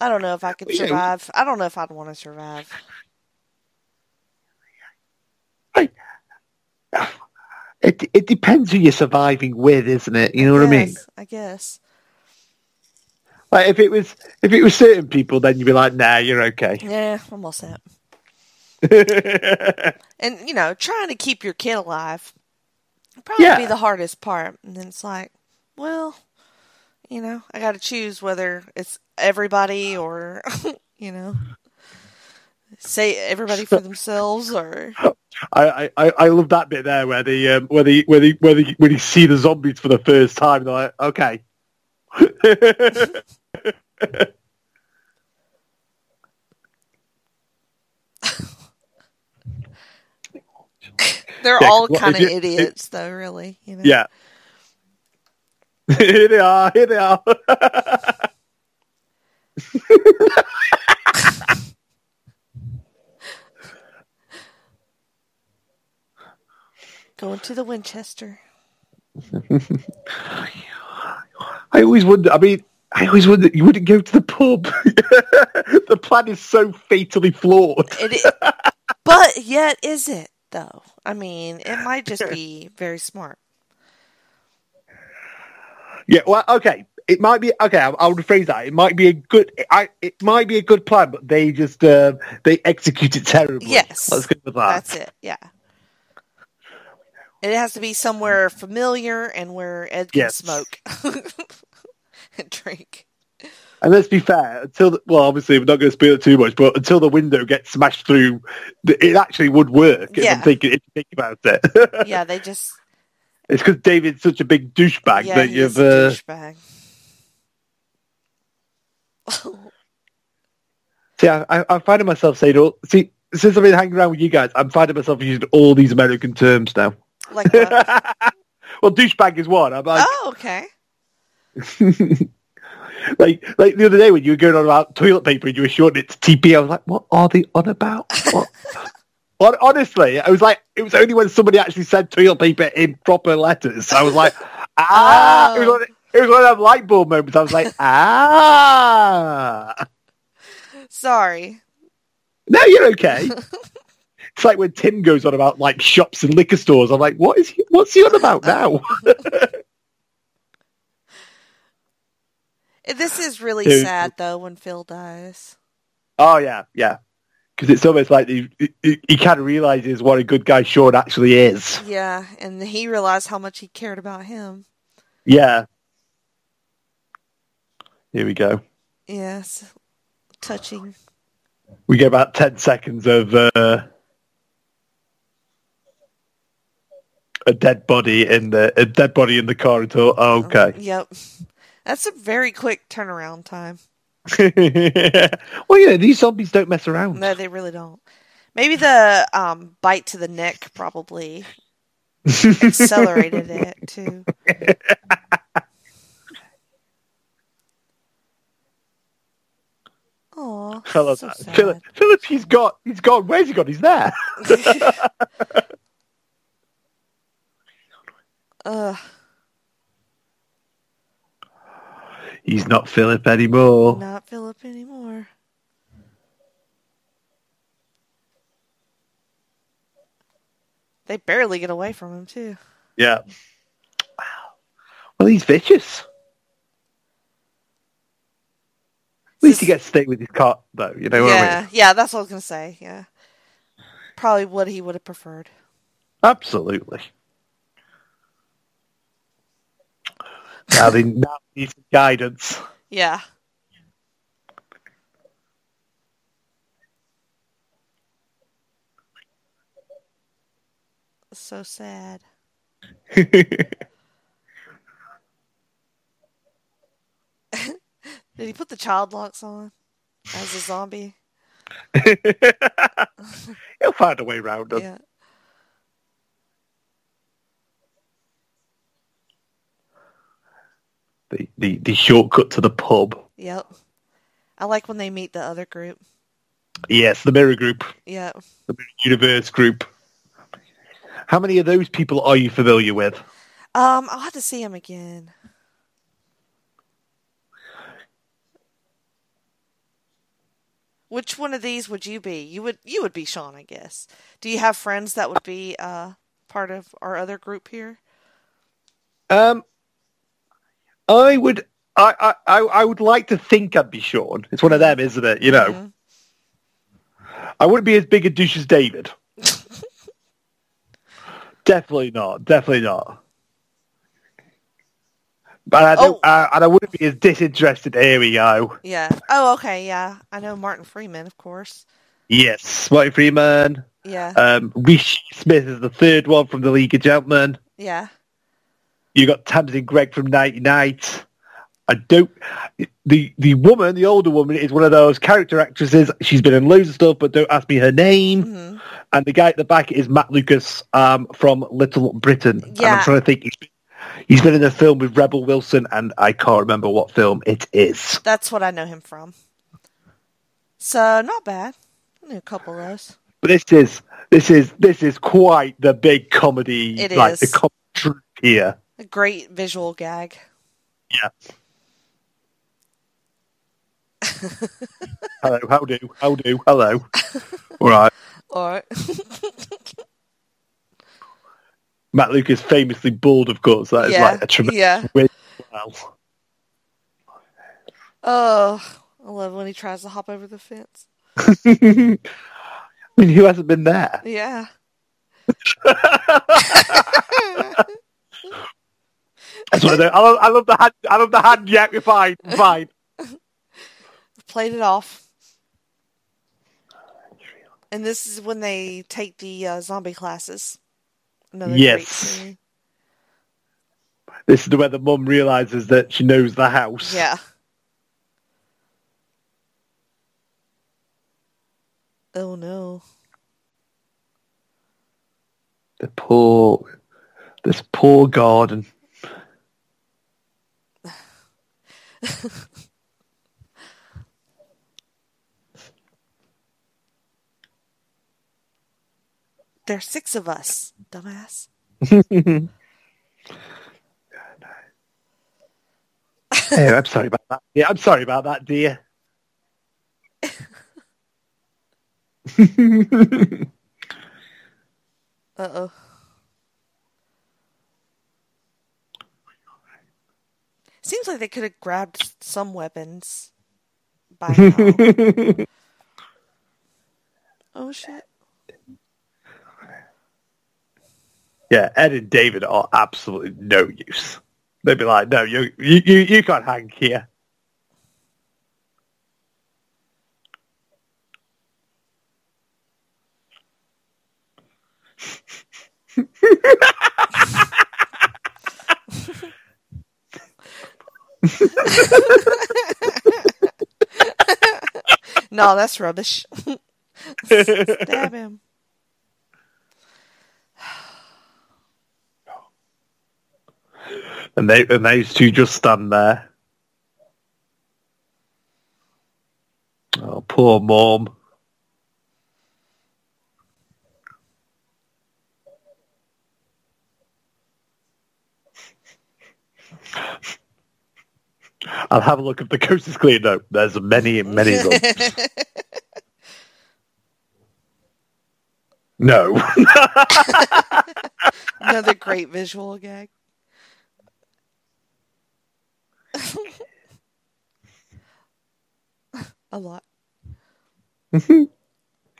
I don't know if I could survive. I don't know if I'd want to survive. It it depends who you're surviving with, isn't it? You know what I mean? I guess. Like if it was if it was certain people, then you'd be like, nah, you're okay. Yeah, I'm all set. And you know, trying to keep your kid alive probably Yeah. be the hardest part. And then it's like, well, you know, I got to choose whether it's everybody or, you know, say everybody for themselves or I, I I love that bit there where the um, where the where the where the when you see the zombies for the first time, they're like, okay. they're Yeah, all well, kind of idiots, though. Really, you know. yeah. here they are. Here they are. Going to the Winchester. I always wonder. I mean, I always wonder. You wouldn't go to the pub. the plan is so fatally flawed. It, but yet, is it though? I mean, it might just be very smart. Yeah. Well, okay. It might be okay. I'll, I'll rephrase that. It might be a good. I. It might be a good plan, but they just um, they execute it terribly. Yes. Let's go with that. That's it. Yeah. It has to be somewhere familiar and where Ed can Yes. smoke drink. And let's be fair. Until the, well, obviously we're not going to spoil it too much, but until the window gets smashed through, it actually would work. Yeah. If I'm thinking, if you think about it, Yeah, they just it's because David's such a big douchebag yeah, that you've. a Uh, douchebag. see, I, I- I'm finding myself saying, all, see, since I've been hanging around with you guys, I'm finding myself using all these American terms now. like what? well, douchebag is one. I'm like, oh, okay. like, like the other day when you were going on about toilet paper and you were shorting it to TP, I was like, what are they on about? What? Hon- Honestly, I was like, it was only when somebody actually said toilet paper in proper letters. I was like, ah, it, was Oh. one, it was one of them light bulb moments. I was like, ah. Sorry. No, you're okay. it's like when Tim goes on about like shops and liquor stores. I'm like, what is he? What's he on about now? This is really Dude. sad though when Phil dies. oh yeah, yeah. Because it's almost like he, he, he kind of realizes what a good guy Shaun actually is. Yeah, and he realized how much he cared about him. Yeah. Here we go. Yes. Touching. We get about ten seconds of uh, a dead body in the a dead body in the car until oh, okay. Yep. That's a very quick turnaround time. well, yeah, these zombies don't mess around. No, they really don't. Maybe the um, bite to the neck probably accelerated it too. Oh, love so. Philip, Philip, he's got, he's gone. Where's he gone? He's there. Ugh, He's not Philip anymore. not Philip anymore. They barely get away from him too. Yeah. Wow. Well, he's vicious. At least he gets to stay with his car, though. You know what I yeah, mean? yeah, that's what I was gonna say. Yeah, probably what he would have preferred. Absolutely. Now they now need some guidance. Yeah. So sad. Did he put the child locks on as a zombie? He'll find a way around them. Yeah. The, the the shortcut to the pub. Yep. I like when they meet the other group. Yes, the mirror group, Yep. the universe group. How many of those people are you familiar with? Um, I'll have to see him again. Which one of these would you be? You would you would be Shaun, I guess. Do you have friends that would be uh part of our other group here? Um, I would, I, I, I I would like to think I'd be Shaun. It's one of them, isn't it? You know, Mhm. I wouldn't be as big a douche as David. definitely not. Definitely not. But I don't, Oh. uh, and I wouldn't be as disinterested. Here we go. Yeah. Oh, okay. Yeah, I know Martin Freeman, of course. Yes, Martin Freeman. Yeah. Um, Reece Shearsmith is the third one from the League of Gentlemen. yeah. You got Tamsin Greig from Nighty Night. I don't. The the woman, the older woman, is one of those character actresses. She's been in loads of stuff, but don't ask me her name. hmm And the guy at the back is Matt Lucas um, from Little Britain. And Yeah. I'm trying to think. He's been, he's been in a film with Rebel Wilson, and I can't remember what film it is. That's what I know him from. So not bad. I knew a couple of those. But this is this is this is quite the big comedy, It like is. the comedy here. A great visual gag. Yeah. Hello, how do, how do, hello. All right. All right. Matt Lucas is famously bald, of course. That is Yeah, like a tremendous yeah. win. Well, Oh, I love when he tries to hop over the fence. I mean, who hasn't been there? Yeah. That's I. I, love, I love the hand. I love the hand. Yeah, you're fine. you're fine. Played it off. And this is when they take the uh, zombie classes. Another Yes. This is where the mum realizes that she knows the house. Yeah. Oh no. The poor, this poor garden. There's six of us, dumbass. Hey, I'm sorry about that. Yeah, I'm sorry about that, dear. Uh oh. Seems like they could have grabbed some weapons by now. oh shit. Yeah, Ed and David are absolutely no use. They'd be like, no, you you you, you can't hang here. No, that's rubbish. Stab him. And they and those two just stand there. Oh, poor mom. I'll have a look if the coast is clear. No, there's many, many of them. no. Another great visual gag. a lot. that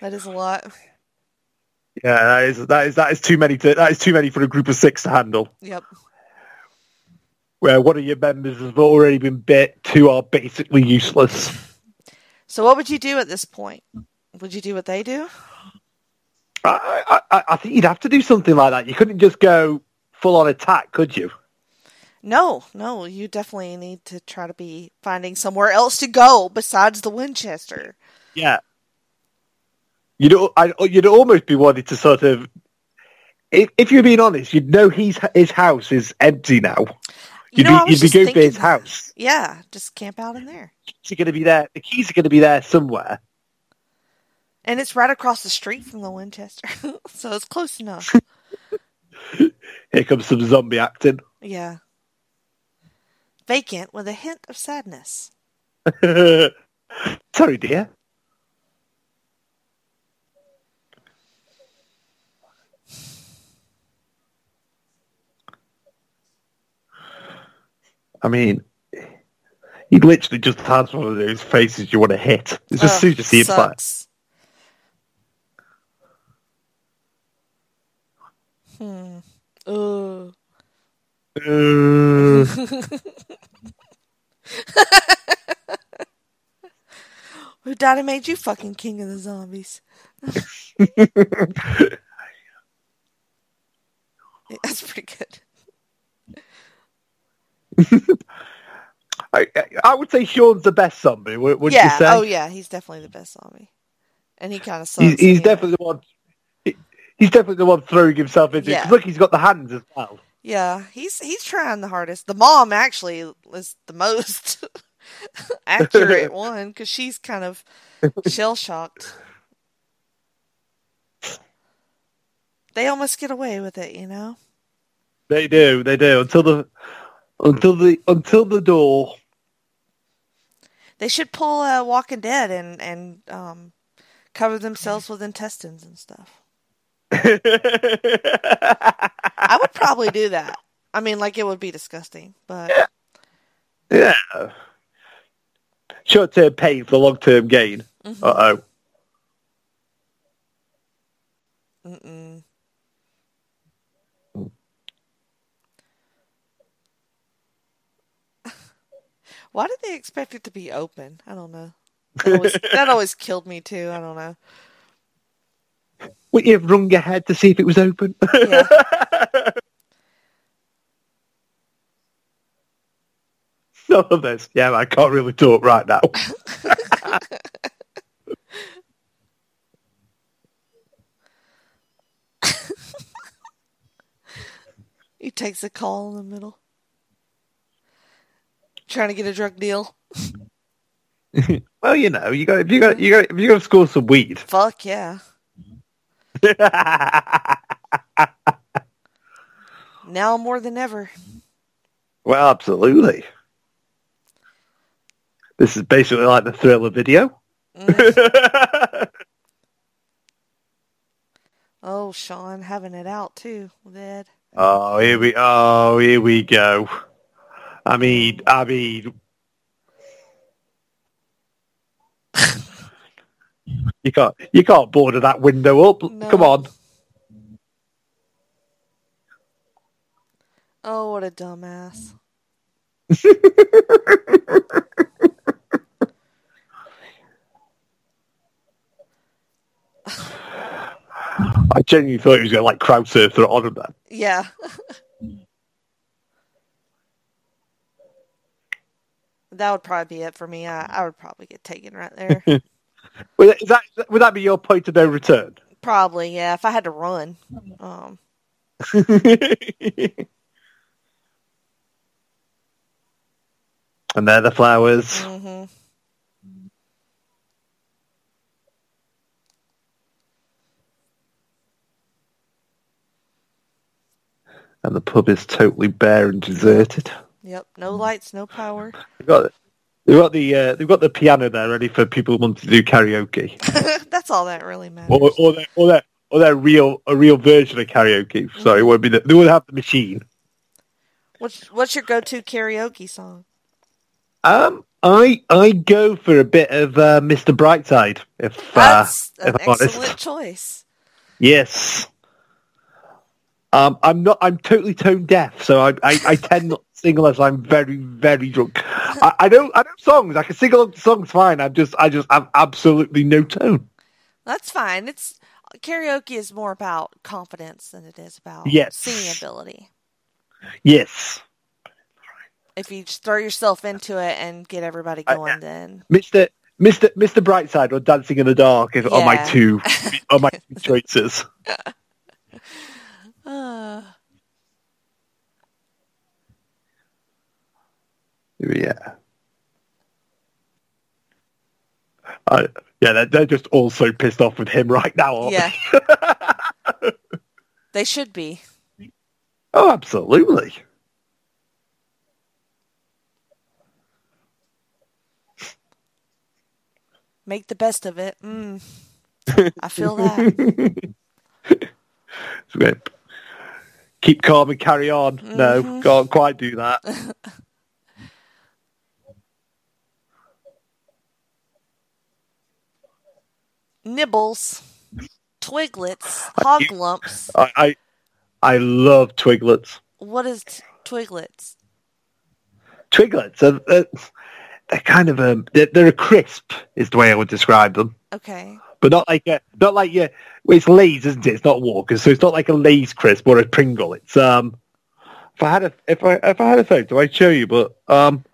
is a lot. yeah, that is that is that is too many to that is too many for a group of six to handle. Yep. Where one of your members has already been bit, two are basically useless. So what would you do at this point? Would you do what they do? I, I, I think you'd have to do something like that. You couldn't just go full on attack, could you? No, no, you definitely need to try to be finding somewhere else to go besides the Winchester. Yeah. You'd I, you'd almost be wanting to sort of, if, if you're being honest, you'd know his his house is empty now. You You'd know, be you'd be going to his house. Yeah, just camp out in there. Are going to be there. The keys are going to be there somewhere. And it's right across the street from the Winchester. so it's close enough. Here comes some zombie acting. Yeah. Vacant with a hint of sadness. Sorry, dear. I mean, he literally just has one of those faces you want to hit. It's just Ugh, soon to see him Hmm. Ugh. Uh, Who died and made you fucking king of the zombies? That's pretty good. I, I would say Shaun's the best zombie. Would, would yeah. you say? Oh, yeah. He's definitely the best zombie. And he kind of sucks. He's, he's definitely the one. he- He's definitely the one throwing himself into. it. Yeah. Look, he's got the hands as well. Yeah, he's he's trying the hardest. The mom actually is the most accurate one because she's kind of shell shocked. They almost get away with it, you know. They do. They do until the until the until the door. They should pull uh, Walking Dead and and um, cover themselves with intestines and stuff. I would probably do that. I mean, like it would be disgusting, but yeah. Short term pain for long term gain. Mm-hmm. Uh oh. mm-mm. Why did they expect it to be open? I don't know. That always, that always killed me too. I don't know. Would you have wrung your head to see if it was open? Yeah. None of this. Yeah, I can't really talk right now. He takes a call in the middle. Trying to get a drug deal. well, you know, you got if you got you got if you got to score some weed. Fuck yeah. Now more than ever. well, absolutely. This is basically like the thriller video. Mm-hmm. Oh, Shaun having it out too with Ed. oh, here we oh here we go. I mean, I mean, you can't you can't border that window up. No. Come on. Oh, what a dumbass. I genuinely thought he was going to like crowd surf on him then. Yeah. that would probably be it for me. I, I would probably get taken right there. Would, that, would that be your point of no return? probably, yeah. If I had to run. Um, and they're the flowers. hmm And the pub is totally bare and deserted. Yep. No lights, no power. They've got, they've got the uh, they've got the piano there ready for people who want to do karaoke, That's all that really matters. or or their or their or their real a real version of karaoke. Sorry, it won't be the, they would have the machine. What's what's your go-to karaoke song? Um, I I go for a bit of uh, Mr. Brightside. If uh, That's if an I'm honest. excellent choice. Yes. Um, I'm not. I'm totally tone deaf, so I I, I tend not to sing unless I'm very very drunk. I, I don't I know songs. I can sing along to songs fine. I'm just I just have absolutely no tone. That's fine. It's karaoke is more about confidence than it is about Yes. singing ability. Yes, If you just throw yourself into it and get everybody I- going, then Mister Mister Mister Brightside or Dancing in the Dark is, are my two are my two choices. uh, Yeah. I, yeah, they're, they're just all so pissed off with him right now. aren't yeah, they? they should be. Oh, absolutely. Make the best of it. Mm. I feel that. Keep calm and carry on. No, Mhm. can't quite do that. Nibbles, twiglets, hog lumps. I, I, I love twiglets. What is t- twiglets? Twiglets are they're, they're kind of a they're, they're a crisp is the way I would describe them, Okay. but not like a not like yeah. Well, it's Lay's, isn't it? It's not Walkers, so it's not like a Lay's crisp or a Pringle. It's um. If I had a if I if I had a photo, I'd show you, but um.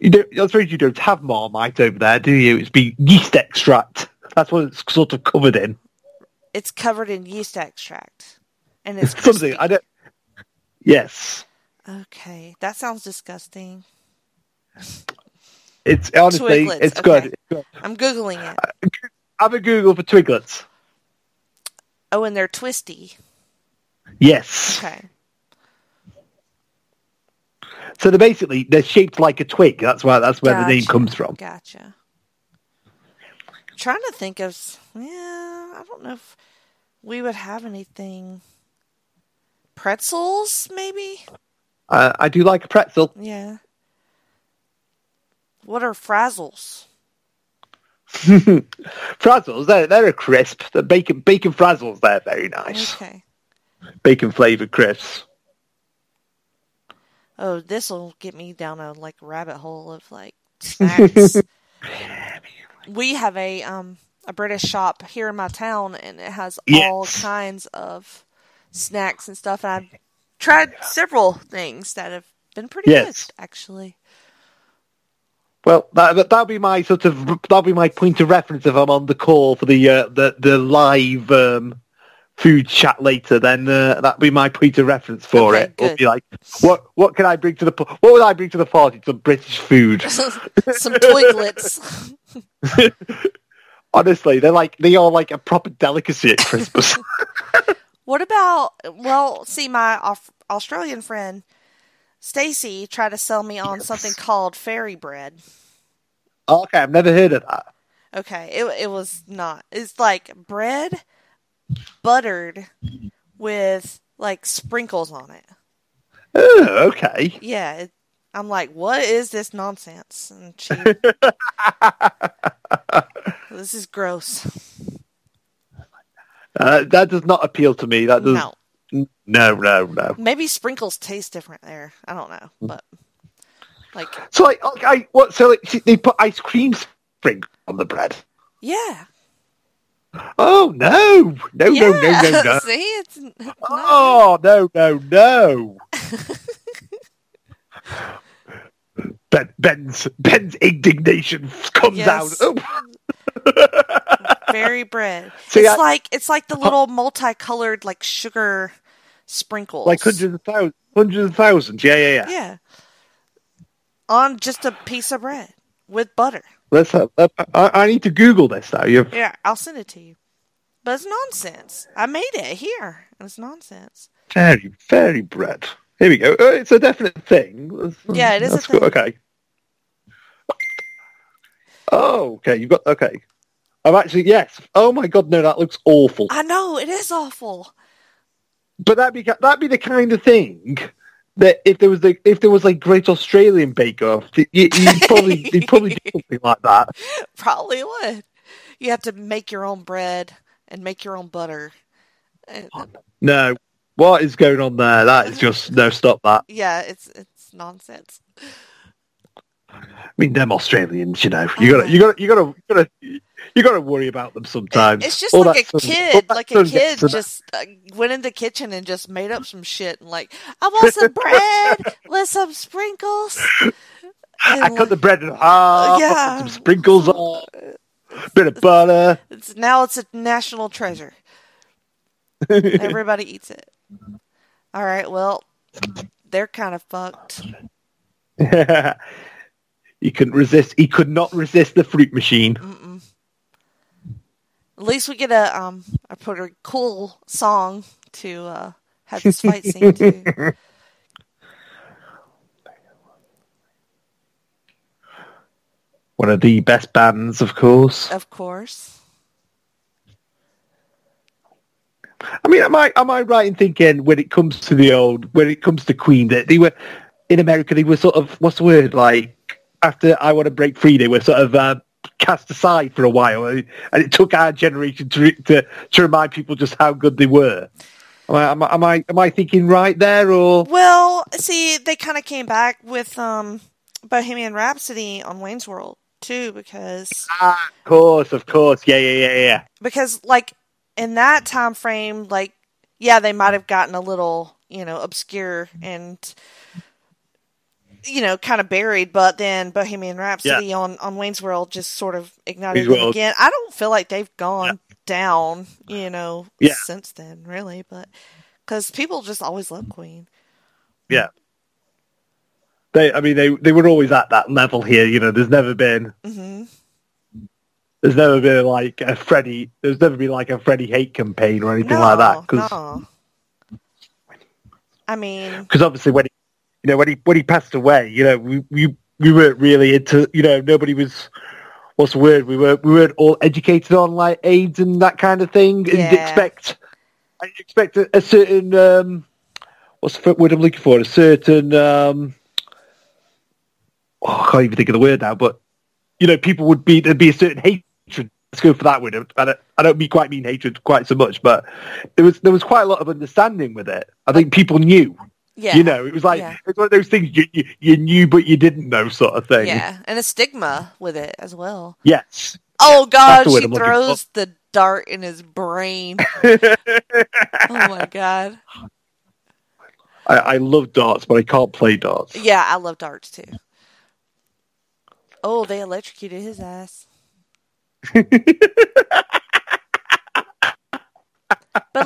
You don't, I'm afraid you don't have Marmite over there, do you? It's be yeast extract. That's what it's sort of covered in. It's covered in yeast extract, and it's Something. I don't. Yes, Okay, that sounds disgusting. it's honestly it's okay. good. It's good. I'm googling it. I have a Google for twiglets. Oh, and they're twisty. Yes. Okay. So they're basically they're shaped like a twig. That's why that's where the name comes from. Gotcha. Trying to think of. Yeah, I don't know if we would have anything. Pretzels, maybe. Uh, I do like a pretzel. Yeah. What are frazzles? Frazzles, they're they're a crisp. The bacon bacon frazzles, they're very nice. Okay. Bacon flavored crisps. Oh, this will get me down a like rabbit hole of like snacks. we have a um a British shop here in my town, and it has all kinds of snacks and stuff. And I've tried several things that have been pretty Yes. good, actually. Well, that that- that'll be my sort of that'll be my point of reference if I'm on the call for the uh, the the live um, food chat later. Then uh, that'll be my point of reference for Okay, it. It'll be like, what what can I bring to the what would I bring to the party? Some British food. Some twiglets. Honestly, they're like they are like a proper delicacy at Christmas. What about? Well, see, my Australian friend Stacy tried to sell me on something called fairy bread. okay, I've never heard of that. Okay, it it was not. It's like bread buttered with like sprinkles on it. Oh, okay. Yeah, it, I'm like, what is this nonsense? And she, this is gross. Uh, that does not appeal to me. That does No, no, no, no. maybe sprinkles taste different there. I don't know, but Like, So like, what? So like, they put ice cream sprinkles on the bread. yeah, Oh no, no, yeah. no, no, no, no. See, it's, it's Oh no, no, no. ben, Ben's Ben's indignation comes Yes. out. Oh. very bread. See, it's I- like it's like the little multicolored like sugar sprinkles, like hundreds of thousands, hundreds of thousands. Yeah, yeah, yeah. Yeah, on just a piece of bread with butter. Let's. Have, uh, I, I need to Google this now. You've Yeah, I'll send it to you. But it's nonsense. I made it here. It's nonsense. very, very bread. Here we go. Uh, It's a definite thing. Yeah, it is That's good. thing. Okay. Oh, okay. You've got okay. I'm actually yes. Oh my god, no, that looks awful. I know it is awful. But that'd be that'd be the kind of thing that if there was like if there was like Great Australian Bake Off, you, you'd probably you'd probably do something like that. Probably would. You have to make your own bread and make your own butter. Uh, oh, no, what is going on there? That is just no. Stop that. yeah, it's it's nonsense. I mean, them Australians, you know, you gotta uh-huh. you gotta you gotta you gotta you gotta worry about them sometimes. It's just All like a kid, like a kid to just uh, went in the kitchen and just made up some shit and like, I want some bread with some sprinkles. I And, cut the bread in half. Yeah. Some sprinkles on. Bit of butter. It's now it's a national treasure. Everybody eats it. All right, well, they're kind of fucked. he couldn't resist. He could not resist the fruit machine. At least we get a um a pretty cool song to uh have this fight scene to. One of the best bands, of course. Of course. I mean, am I am I right in thinking when it comes to the old, when it comes to Queen, that they were in America, they were sort of what's the word like after I Want to Break Free, they were sort of uh, cast aside for a while, and it took our generation to to to remind people just how good they were. Am I am I am I, thinking right there, or Well, see, they kind of came back with um Bohemian Rhapsody on Wayne's World too because ah, of course, of course, yeah, yeah, yeah, yeah. because like in that time frame like yeah, they might have gotten a little, you know, obscure and you know, kind of buried, but then Bohemian Rhapsody on, on Wayne's World just sort of ignited them again. I don't feel like they've gone down, you know, Yeah. since then, really, but because people just always love Queen. Yeah. They, I mean, they they were always at that level here. You know, there's never been, hmm there's never been like a Freddie, there's never been like a Freddie hate campaign or anything No, like that. Because no. I mean, because obviously when he, you know when he when he passed away, you know we we we weren't really into, you know, nobody was. What's the word? We were we weren't all educated on like AIDS and that kind of thing, and Yeah. expect I expect a, a certain um, what's the word I'm looking for? A certain um, oh, I can't even think of the word now, but you know, people would be there'd be a certain hatred. Let's go for that word. I don't, I don't mean quite mean hatred quite so much, but there was there was quite a lot of understanding with it. I think people knew. Yeah, You know, it was like Yeah. it's one of those things you, you you knew but you didn't know sort of thing. yeah, and a stigma with it as well. Yes. Oh God, she I'm throws the dart in his brain. oh my God. I, I love darts, but I can't play darts. Yeah, I love darts too. Oh, they electrocuted his ass. but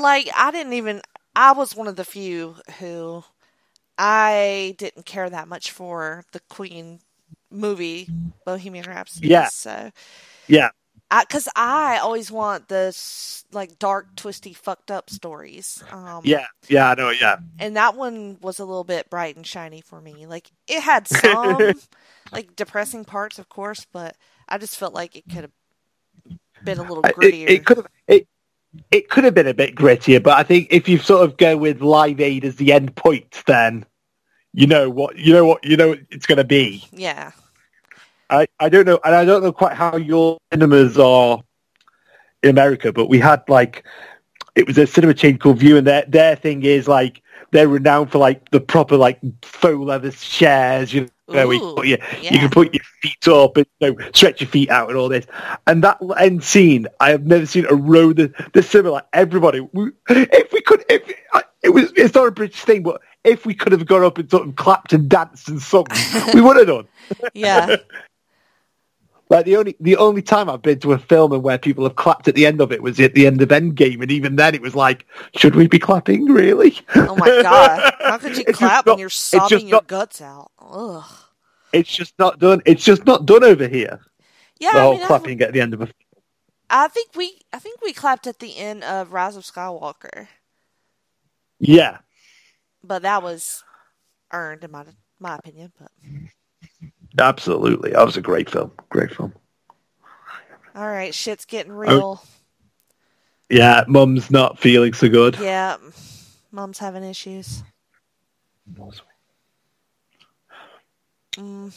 like, I didn't even. I was one of the few who I didn't care that much for the Queen movie, Bohemian Rhapsody. Yeah. So, Yeah. because I, always want this like dark, twisty, fucked up stories. Um, Yeah. Yeah, I know, yeah. and that one was a little bit bright and shiny for me. Like it had some like depressing parts, of course, but I just felt like it could have been a little I- grittier. It, it could have it it could have been a bit grittier, but I think if you sort of go with Live Aid as the end point, then you know what you know what you know what it's going to be. yeah, I, I don't know, and I don't know quite how your cinemas are in America, but we had like it was a cinema chain called Vue, and their their thing is like they're renowned for like the proper like faux leather chairs, you You know, where you, Ooh, put your, yeah. you can put your feet up and you know, stretch your feet out and all this. And that end scene, I have never seen a row the, the similar. Everybody, we, if we could, if it was, it's not a British thing, but if we could have gone up and sort of clapped and danced and sung, we would have done. Yeah. Like the only the only time I've been to a film and where people have clapped at the end of it was at the end of Endgame, and even then it was like, should we be clapping really? Oh my god! How could you clap not- when you're sobbing your not- guts out? Ugh. It's just not done. It's just not done over here. Yeah, the I mean, clapping at the end of a. I think we, I think we clapped at the end of Rise of Skywalker, Yeah, but that was earned in my my opinion. But absolutely. That was a great film. Great film. all right, shit's getting Oh. real. Yeah, Mum's not feeling so good. Yeah, mom's having issues. Mm,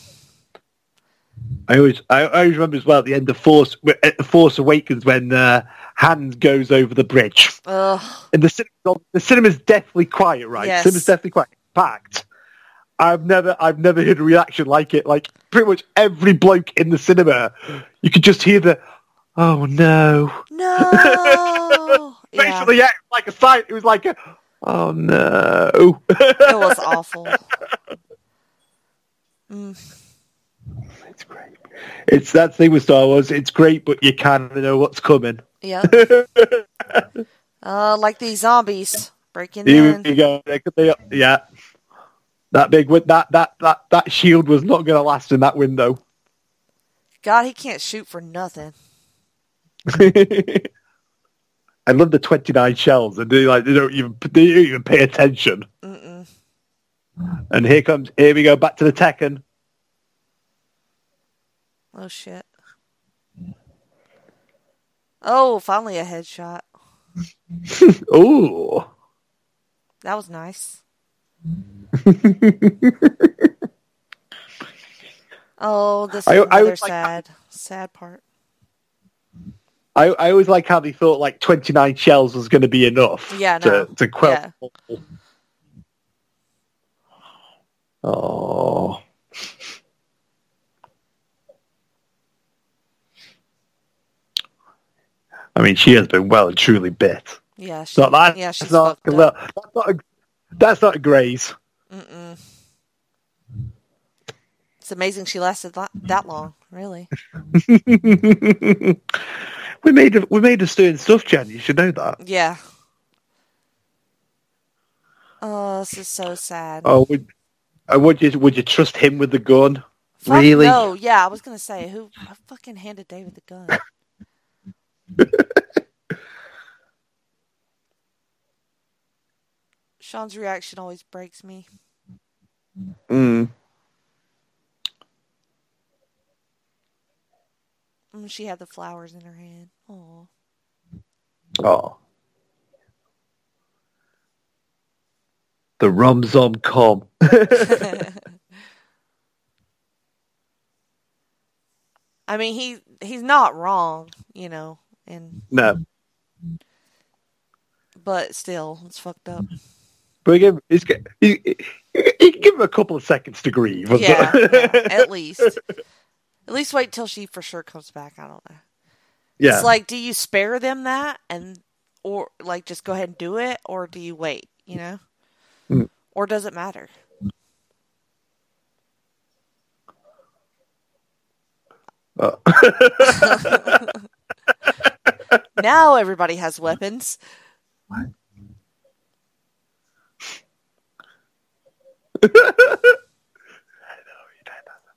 I always, I always remember as well at the end of Force, at the Force Awakens when uh, Han goes over the bridge. ugh. and the cinema, the cinema's deathly quiet, right? Yes. Cinema's deathly quiet, packed. I've never, I've never heard a reaction like it. Like pretty much every bloke in the cinema, you could just hear the, "Oh no!" No. yeah, Basically, yeah, it was like a sign. It was like a, "Oh no!" it was awful. Mm, it's great. It's that thing with Star Wars. It's great, but you kind of know what's coming. yeah. Uh, like these zombies breaking Here in. you go. They could- they- Yeah, that big with that that that that shield was not going to last in that window. God, he can't shoot for nothing. I love the twenty nine shells, and they like they don't even they don't even pay attention. And here comes here we go back to the Tekken. Oh shit. Oh, finally a headshot. Oh, That was nice. oh, this is I- I another was like- sad, sad part. I I always like how they thought like twenty nine shells was going to be enough. Yeah, to to quell. Yeah. Oh. I mean, she has been well and truly bit. Yeah, she, not that. yeah, she's not, fucked well, up. that's not a, that's not a graze. Mm-mm. It's amazing she lasted that, that long. Really. we made of, we made of doing stuff, Jen. You should know that. Yeah. Oh, this is so sad. Oh, would, uh, would you would you trust him with the gun? Fuck really? No, yeah, I was gonna say who, who fucking handed David the gun. Shaun's reaction always breaks me. Mm. Mm, She had the flowers in her hand. Oh, Oh. The rom zom com. I mean he he's not wrong, you know, and No, but still, it's fucked up. but again, he's, he, he, he can give him a couple of seconds to grieve. Yeah, yeah, at least, at least wait till she for sure comes back. I don't know. yeah. It's like, do you spare them that and or like just go ahead and do it, or do you wait? You know. Or does it matter? Uh, Now everybody has weapons. I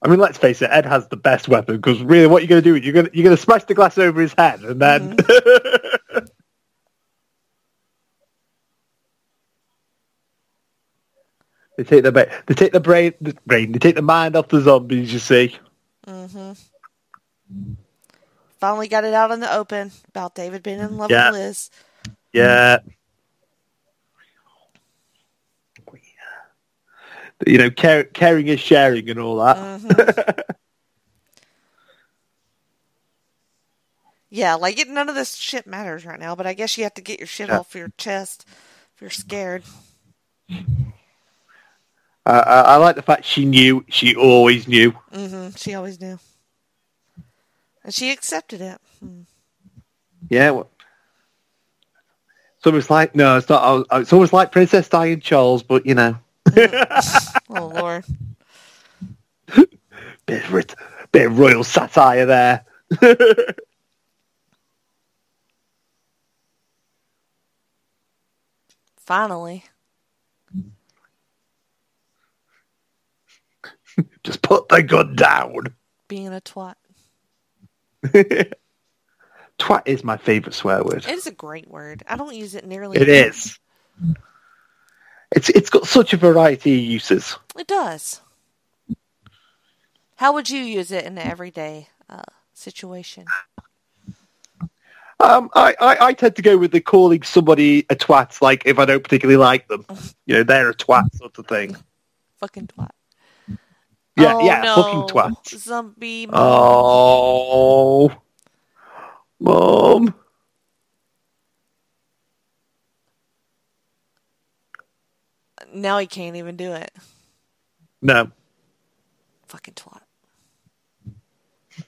mean, let's face it. Ed has the best weapon because really, what you're going to do? You're going to you're going to smash the glass over his head, and then. They take the ba- they take the brain, the brain, they take the mind off the zombies. You see, hmm Finally got it out in the open about David being in love Yeah. with Liz. yeah. You know, care, caring is sharing and all that. Mhm. yeah, like it, none of this shit matters right now. But I guess you have to get your shit Yeah. off your chest if you're scared. Uh, I, I like the fact she knew. She always knew. hmm She always knew. And she accepted it. Hmm. Yeah. Well, it's almost like no, it's not. uh, It's almost like Princess Diane Charles, but you know, Oh, Lord. bit of, rit- bit of royal satire there. Finally. Just put the gun down. Being a twat. Twat is my favourite swear word. It is a great word. I don't use it nearly It is. It's it's got such a variety of uses. It does. How would you use it in an everyday uh, situation? Um, I, I, I tend to go with the calling somebody a twat, like if I don't particularly like them. You know, they're a twat sort of thing. Fucking twat. Yeah, oh, yeah, no. fucking twat. Zombie. Oh, mom. Now he can't even do it. No. Fucking twat.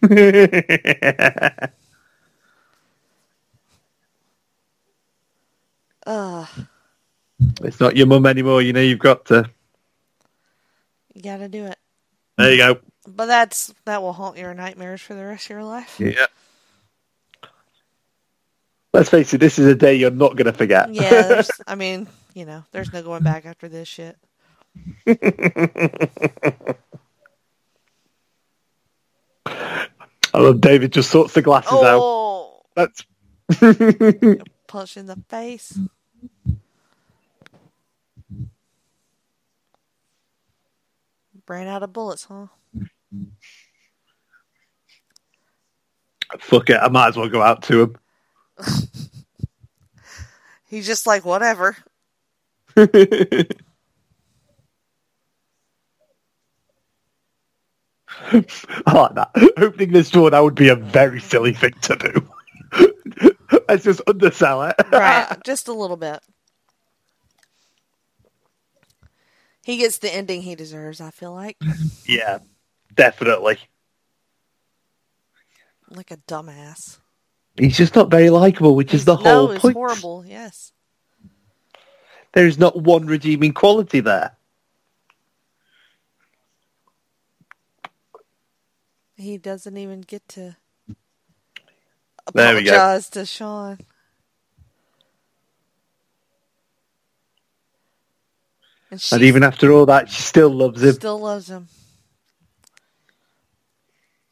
Ugh. it's not your mum anymore. You know, you've got to. You gotta do it. There you go. But that's that will haunt your nightmares for the rest of your life. Yeah. Let's face it, this is a day you're not going to forget. Yeah, there's, I mean, you know, there's no going back after this shit. I love David just sorts the glasses out. Oh, That's punch in the face. Ran out of bullets, huh? fuck it. I might as well go out to him. He's just like, whatever. I like that. Opening this door now would be a very silly thing to do. Let's just undersell it. Right, just a little bit. He gets the ending he deserves, I feel like. yeah, definitely. Like a dumbass. He's just not very likable, which is the no, whole it's point. horrible, yes. There's not one redeeming quality there. He doesn't even get to There we go. apologize to Shaun. And And even after all that, she still loves him. still loves him.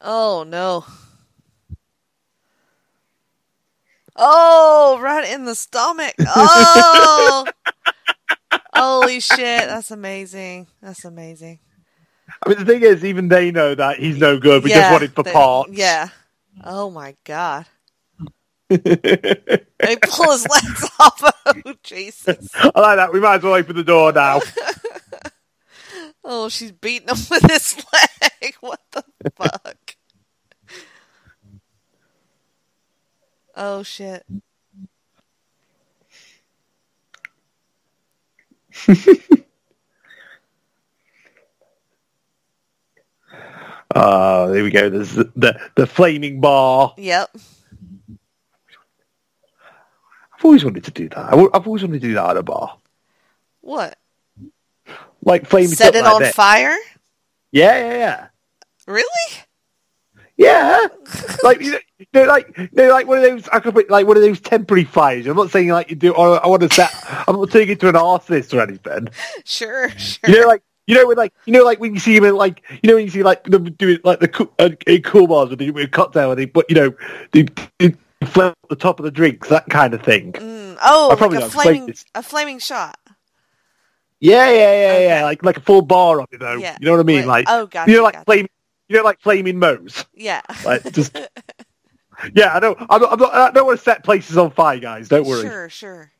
Oh no. Oh, right in the stomach. Oh. Holy shit, that's amazing. That's amazing. I mean, the thing is, even they know that he's no good. We just want him for they- parts. Yeah. Oh my god. they pull his legs off. Oh Jesus. I like that. We might as well open the door now. Oh, she's beating him with his leg. What the fuck? Oh shit. Oh, there we go. There's the, the, the flaming bar. Yep. I've always wanted to do that. I w- I've always wanted to do that at a bar. What? Like flaming Set it like on fire? Yeah, yeah, yeah. Really? Yeah, like you know, know, like you know, like one of those. I could put like one of those temporary fires. I'm not saying like you do. Or I want to set. I'm not taking it to an artist or anything. Sure, sure. You know, like you know, when like you know, like when you see him in like you know when you see like them doing like the cool, uh, in cool bars with the with a cocktail and they put you know they, they flip the top of the drinks that kind of thing. Mm, oh, I like a flaming a flaming shot. Yeah, yeah, yeah, Okay. yeah. Like like a full bar of it though. Yeah. You know what I mean? Wait, Like oh, gotcha, you know, like gotcha. flame. You know, like flaming Moe's. Yeah. Like just. yeah, I know. I'm not, I'm not, I don't want to set places on fire, guys. Don't worry. Sure, sure.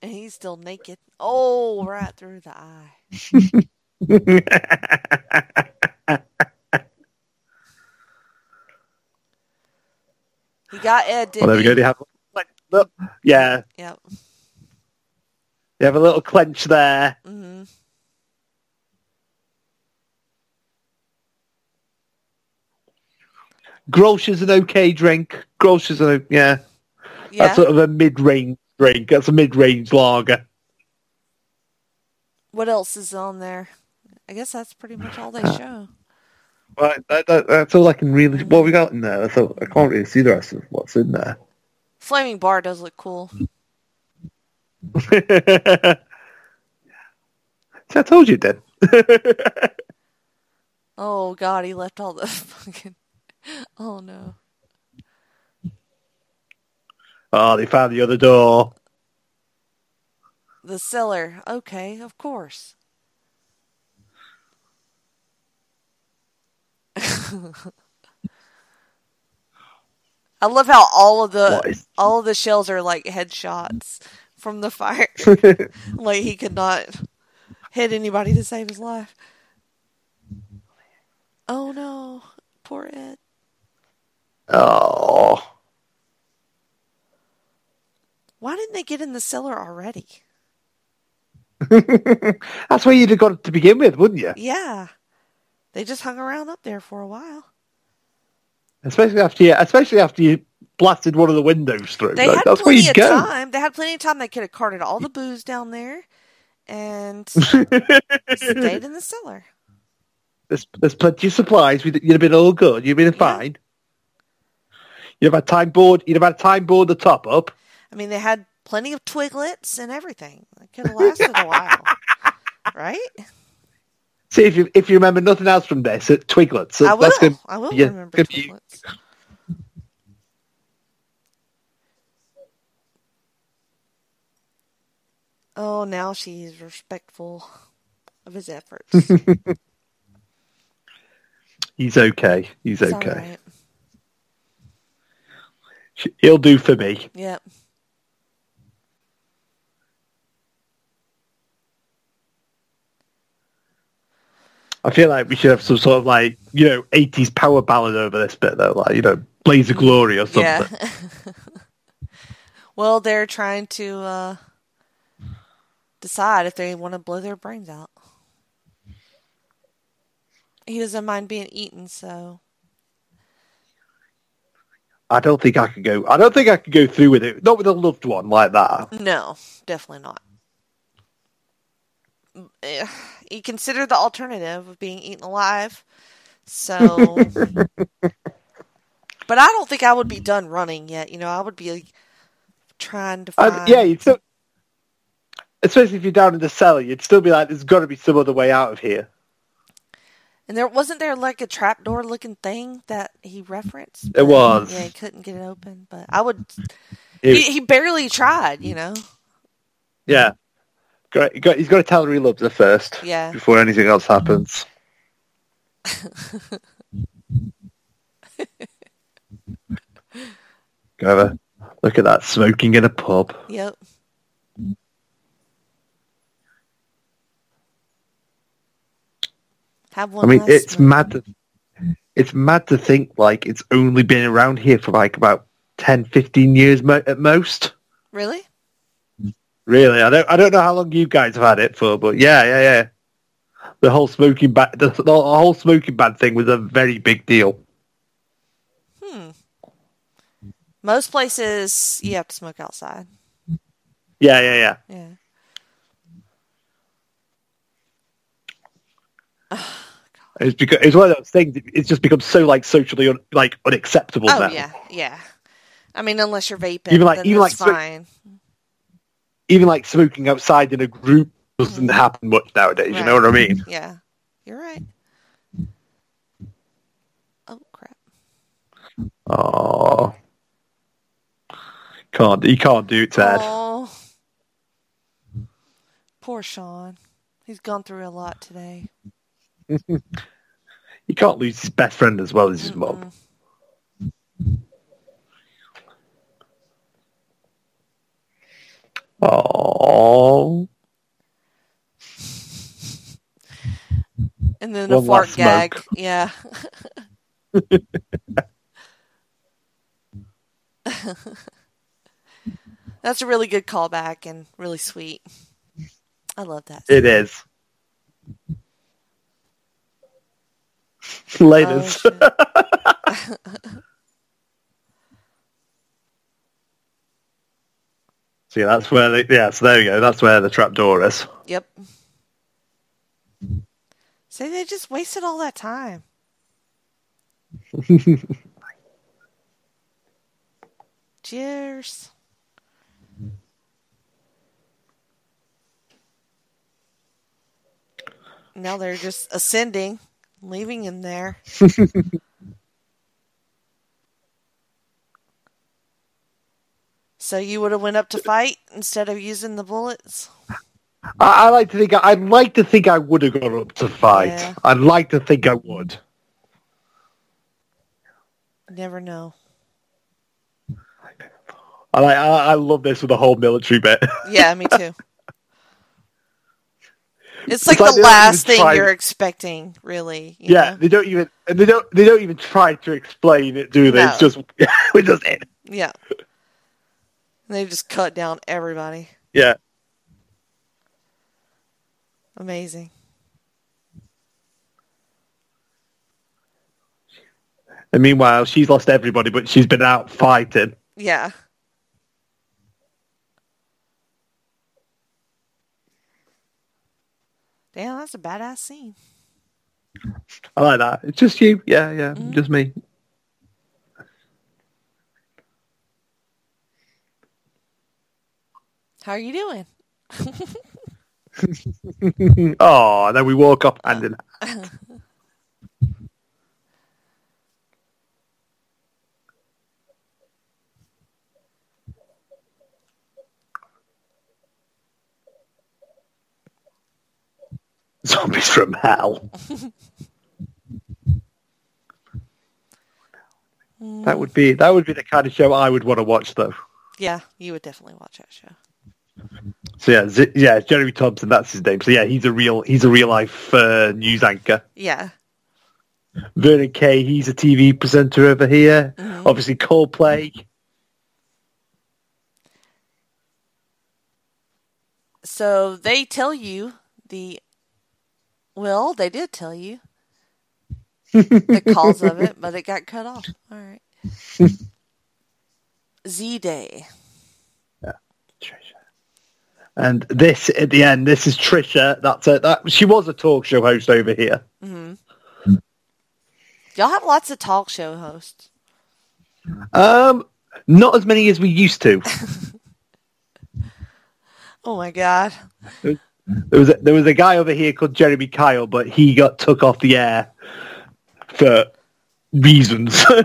And he's still naked. Oh, right through the eye. got Ed, didn't Well, there we go. They have like, look, yeah. Yep. You have a little clench there. hmm Grolsch is an okay drink. Grolsch is a yeah. Yeah. That's sort of a mid-range drink. That's a mid-range lager. What else is on there? I guess that's pretty much all they Uh, show. Right, that, that, that's all I can really. What we got in there? All, I can't really see the rest of what's in there. Flaming bar does look cool. See, I told you, then. Oh god, he left all the fucking. Oh no. oh, they found the other door. The cellar. Okay, of course. I love how all of the all of the shells are like headshots from the fire. like he could not hit anybody to save his life. Oh no, poor Ed. oh, Why didn't they get in the cellar already? that's where you'd have got it to begin with, wouldn't you? Yeah, they just hung around up there for a while. Especially after you, especially after you blasted one of the windows through. They Like, had that's where plenty of go. time. They had plenty of time. They could have carted all the booze down there and uh, stayed in the cellar. There's, there's plenty of supplies. You'd have been all good. You'd have been Yeah. fine. You'd have had time board. You'd have had time board the top up. I mean, they had plenty of twiglets and everything. It could have lasted a while, right? See if you if you remember nothing else from this, at Twiglets. Uh, I will. That's gonna, I will yeah, remember gonna be- Oh, now she's respectful of his efforts. He's okay. He's It's okay. right. He'll do for me. Yep. I feel like we should have some sort of like you know eighties power ballad over this bit though, like you know Blaze of Glory or something. Yeah. well, they're trying to uh, decide if they want to blow their brains out. He doesn't mind being eaten, so I don't think I could go. I don't think I could go through with it. Not with a loved one like that. no, definitely not. Eh, You consider the alternative of being eaten alive, so. but I don't think I would be done running yet. You know, I would be like, trying to find. And, yeah, you'd still, especially if you're down in the cellar, you'd still be like, "There's got to be some other way out of here." And there wasn't there like a trapdoor looking thing that he referenced. It was. Yeah, he couldn't get it open. But I would. It- He, he barely tried. You know. yeah, got, got, he's got to tell her he loves her first Yeah. before anything else happens. Go over. Look at that smoking in a pub. Yep. Have one. I mean, it's smoke. mad. To, it's mad to think like it's only been around here for like about 10, 15 years mo- at most. Really? Really, I don't. I don't know how long you guys have had it for, but yeah, yeah, yeah. The whole smoking ban, the, the whole smoking ban thing was a very big deal. Hmm. Most places you have to smoke outside. Yeah, yeah, yeah. Yeah. It's because it's one of those things. It's just become so like socially un, like unacceptable Oh now. yeah, yeah. I mean, unless you're vaping, Even like- even like fine. Even like smoking outside in a group doesn't mm. happen much nowadays. You know what I mean? Yeah, you're right. Oh crap! Oh, can't you can't do it, Ted? Oh, poor Shaun. He's gone through a lot today. You can't lose his best friend as well as his mum. Oh, And then a One fart last gag. smoke. Yeah. That's a really good callback and really sweet. I love that. It is. Latest. Oh, so yeah, that's where they, yeah, so there you go. That's where the trapdoor is. Yep. See, they just wasted all that time. Cheers. Now they're just ascending, leaving him there. so you would have went up to fight instead of using the bullets? I, I like to think I'd like to think I would have gone up to fight. Yeah. I'd like to think I would. Never know. I like I, I love this with the whole military bit. Yeah, me too. It's like, like the last thing try- you're expecting, really. you yeah, know? they don't even and they don't they don't even try to explain it, do they? It's No. just it's just it. Yeah. They just cut down everybody. Yeah. Amazing. And meanwhile, she's lost everybody, but she's been out fighting. Yeah. Damn, that's a badass scene. I like that. It's just you. Yeah, yeah, mm-hmm. just me. How are you doing? Oh, and then we walk up hand in hand. Zombies from hell. that would be that would be the kind of show I would want to watch, though. Yeah, you would definitely watch that show. So yeah, Z- yeah, Jeremy Thompson, that's his name. So yeah, he's a real he's a real life uh, news anchor. Yeah. Vernon Kay, he's a TV presenter over here. Obviously, Coldplay. So they tell you the. Well, they did tell you the cause of it, but it got cut off. All right. Z Day. And this at the end, this is Trisha. That's it. That she was a talk show host over here. Y'all have lots of talk show hosts. Um, not as many as we used to. Oh my god. There was a, there was a guy over here called Jeremy Kyle, but he got took off the air for reasons.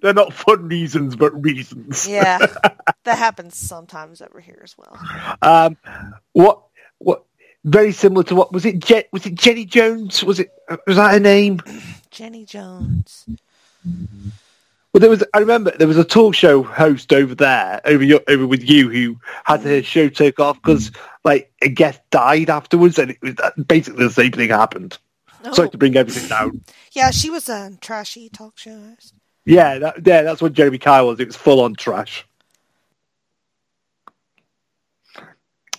They're not fun reasons, but reasons. Yeah. that happens sometimes over here as well. Um, what what? Very similar to what was it? Je- was it Jenny Jones? Was it was that her name? Jenny Jones. Well, there was. I remember there was a talk show host over there, over your, over with you, who had her show take off because like a guest died afterwards, and it was basically the same thing happened. Sorry Oh. to bring everything down. Yeah, she was a trashy talk show host. Yeah, that, yeah, that's what Jeremy Kyle was. It was full on trash.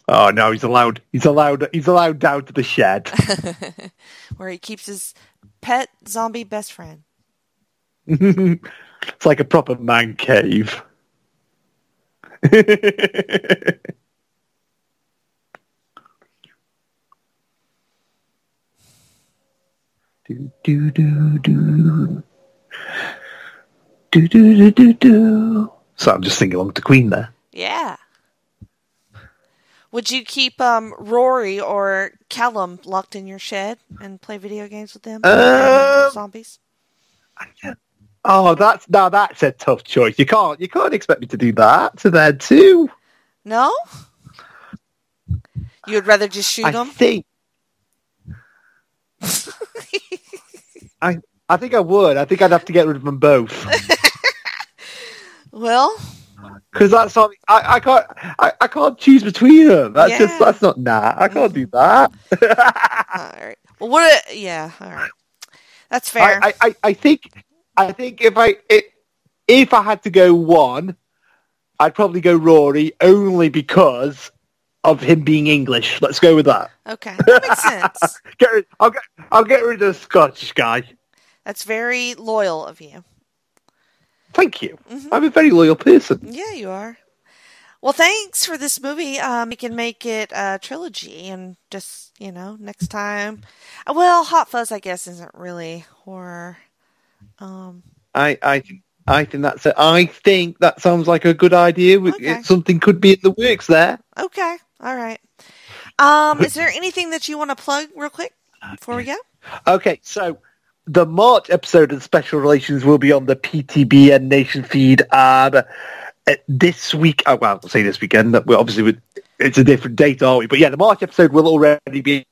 Oh no, he's allowed. He's allowed. He's allowed down to the shed. where he keeps his pet zombie best friend. it's like a proper man cave. Do do do do. Do do do do do. So I'm just thinking along to Queen there. Yeah. Would you keep um, Rory or Callum locked in your shed and play video games with them? Um, zombies. Oh, that's now that's a tough choice. You can't you can't expect me to do that to them too. No. You'd rather just shoot I them. Think. I I think I would. I think I'd have to get rid of them both Well, because that's something I, I can't I, I can't choose between them. That's Yeah. just that's not nah. I can't do mm-hmm. that. all right. Well, what? A, yeah, all right. That's fair. I, I, I, I think I think if I it, if I had to go one, I'd probably go Rory only because of him being English. Let's go with that. Okay, that makes sense. Get rid, I'll get I'll get rid of the Scottish guy. That's very loyal of you. Thank you. I'm a very loyal person. Yeah, you are. Well, thanks for this movie. Um, we can make it a trilogy, and just you know, next time. Well, Hot Fuzz, I guess, isn't really horror. Um, I I think I think that's it. I think that sounds like a good idea. Okay. Something could be in the works there. okay, all right. Um, is there anything that you want to plug real quick before we go? Okay, so the March episode of Special Relations will be on the PTBN Nation feed um, uh, this week. Oh, well, I'll say this weekend. that We're obviously with, it's a different date, aren't we? But yeah, the March episode will already be.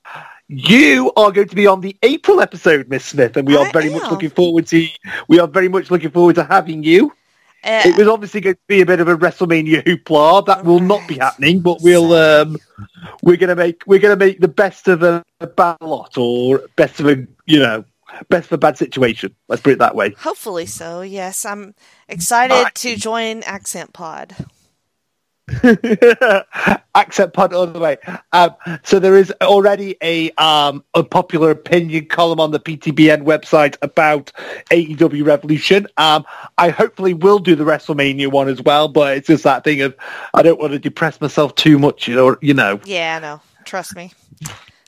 You are going to be on the April episode, Miss Smith, and we are I very much looking forward to. We are very much looking forward to having you. Uh, It was obviously going to be a bit of a WrestleMania hoopla. That will not be happening, but we'll um, we're gonna make we're gonna make the best of a, a bad lot or best of a you know best of a bad situation. Let's put it that way. hopefully so. Yes, I'm excited Alright. to join Accent Pod. Accent pod all the way. Um, so there is already a um, a popular opinion column on the PTBN website about AEW Revolution. Um, I hopefully will do the WrestleMania one as well, but it's just that thing of I don't want to depress myself too much, you know. You know. Yeah, I know. Trust me.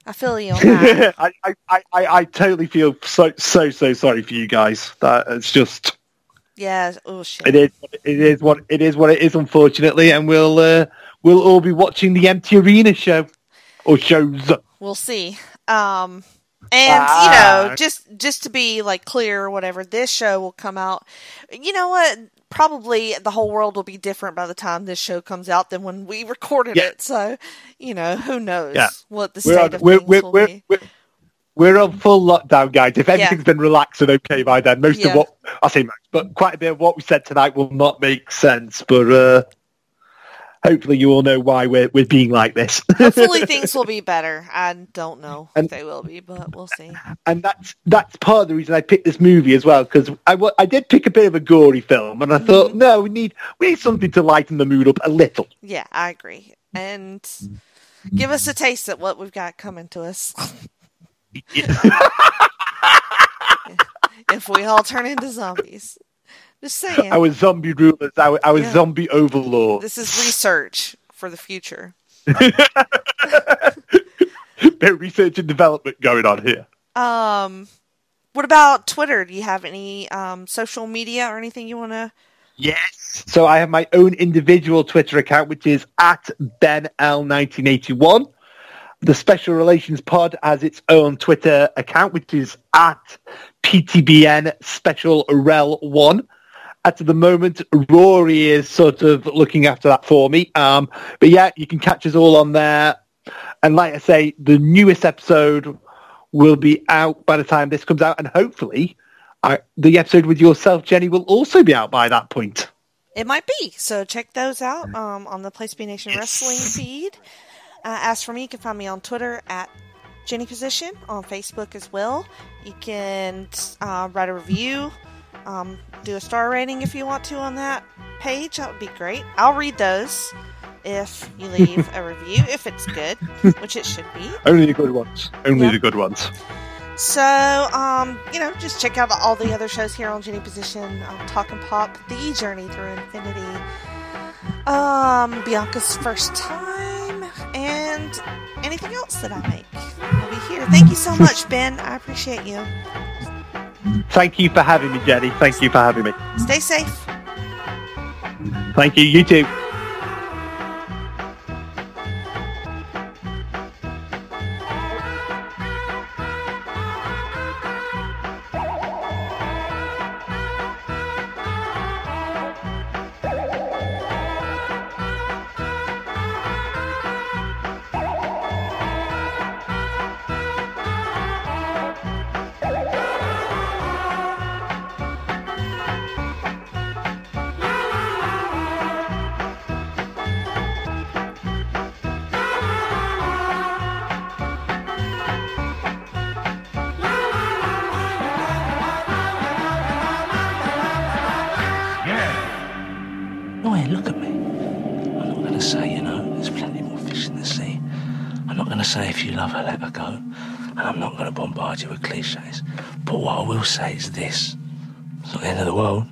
I feel you on that. I, I, I, I I totally feel so so so sorry for you guys. That it's just yeah. Oh shit. it is it is what it is what it is unfortunately, and we'll uh, we'll all be watching the Empty Arena show or shows. We'll see. Um, and Ah. you know, just just to be like clear or whatever, this show will come out. You know what? Probably the whole world will be different by the time this show comes out than when we recorded Yeah. it. So, you know, who knows Yeah. what the We're state on, of we're, things we're, will be. We're, on full lockdown, guys. If everything's been relaxed and okay by then, most Yeah. of what I say most, but quite a bit of what we said tonight will not make sense. But uh, hopefully, you all know why we're we're being like this. Hopefully, things will be better. I don't know And- if they will be, but we'll see. and that's that's part of the reason I picked this movie as well because I, I did pick a bit of a gory film and I thought Mm-hmm. no we need we need something to lighten the mood up a little Yeah, I agree. And give us a taste of what we've got coming to us. if we all turn into zombies. Just saying. our zombie rulers I was Yeah. zombie overlords This is research for the future. bit of research and development going on here Um, what about Twitter? Do you have any um, social media or anything you want to? yes so I have my own individual Twitter account which is at benl1981 the Special Relations Pod has its own Twitter account which is at PTBN Special Rel One. At the moment, Rory is sort of looking after that for me. Um, but yeah, you can catch us all on there. And like I say, the newest episode will be out by the time this comes out, and hopefully, I, the episode with yourself, Jenny, will also be out by that point. It might be. So check those out um, on the Place B Nation Wrestling feed. Uh, as for me, you can find me on Twitter at Jenny Position, on Facebook as well. You can uh, write a review, um, do a star rating if you want to on that page. That would be great. I'll read those if you leave a review, if it's good, which it should be. Only the good ones. Only the good ones. So, um, you know, just check out all the other shows here on Jenny Position, um, Talk and Pop, The Journey Through Infinity, um, Bianca's First Time, and anything else that I make. I'll be here. Thank you so much, Ben. I appreciate you. Thank you for having me, Jenny. Thank you for having me. Stay safe. Thank you. You too. Is this it's not the end of the world.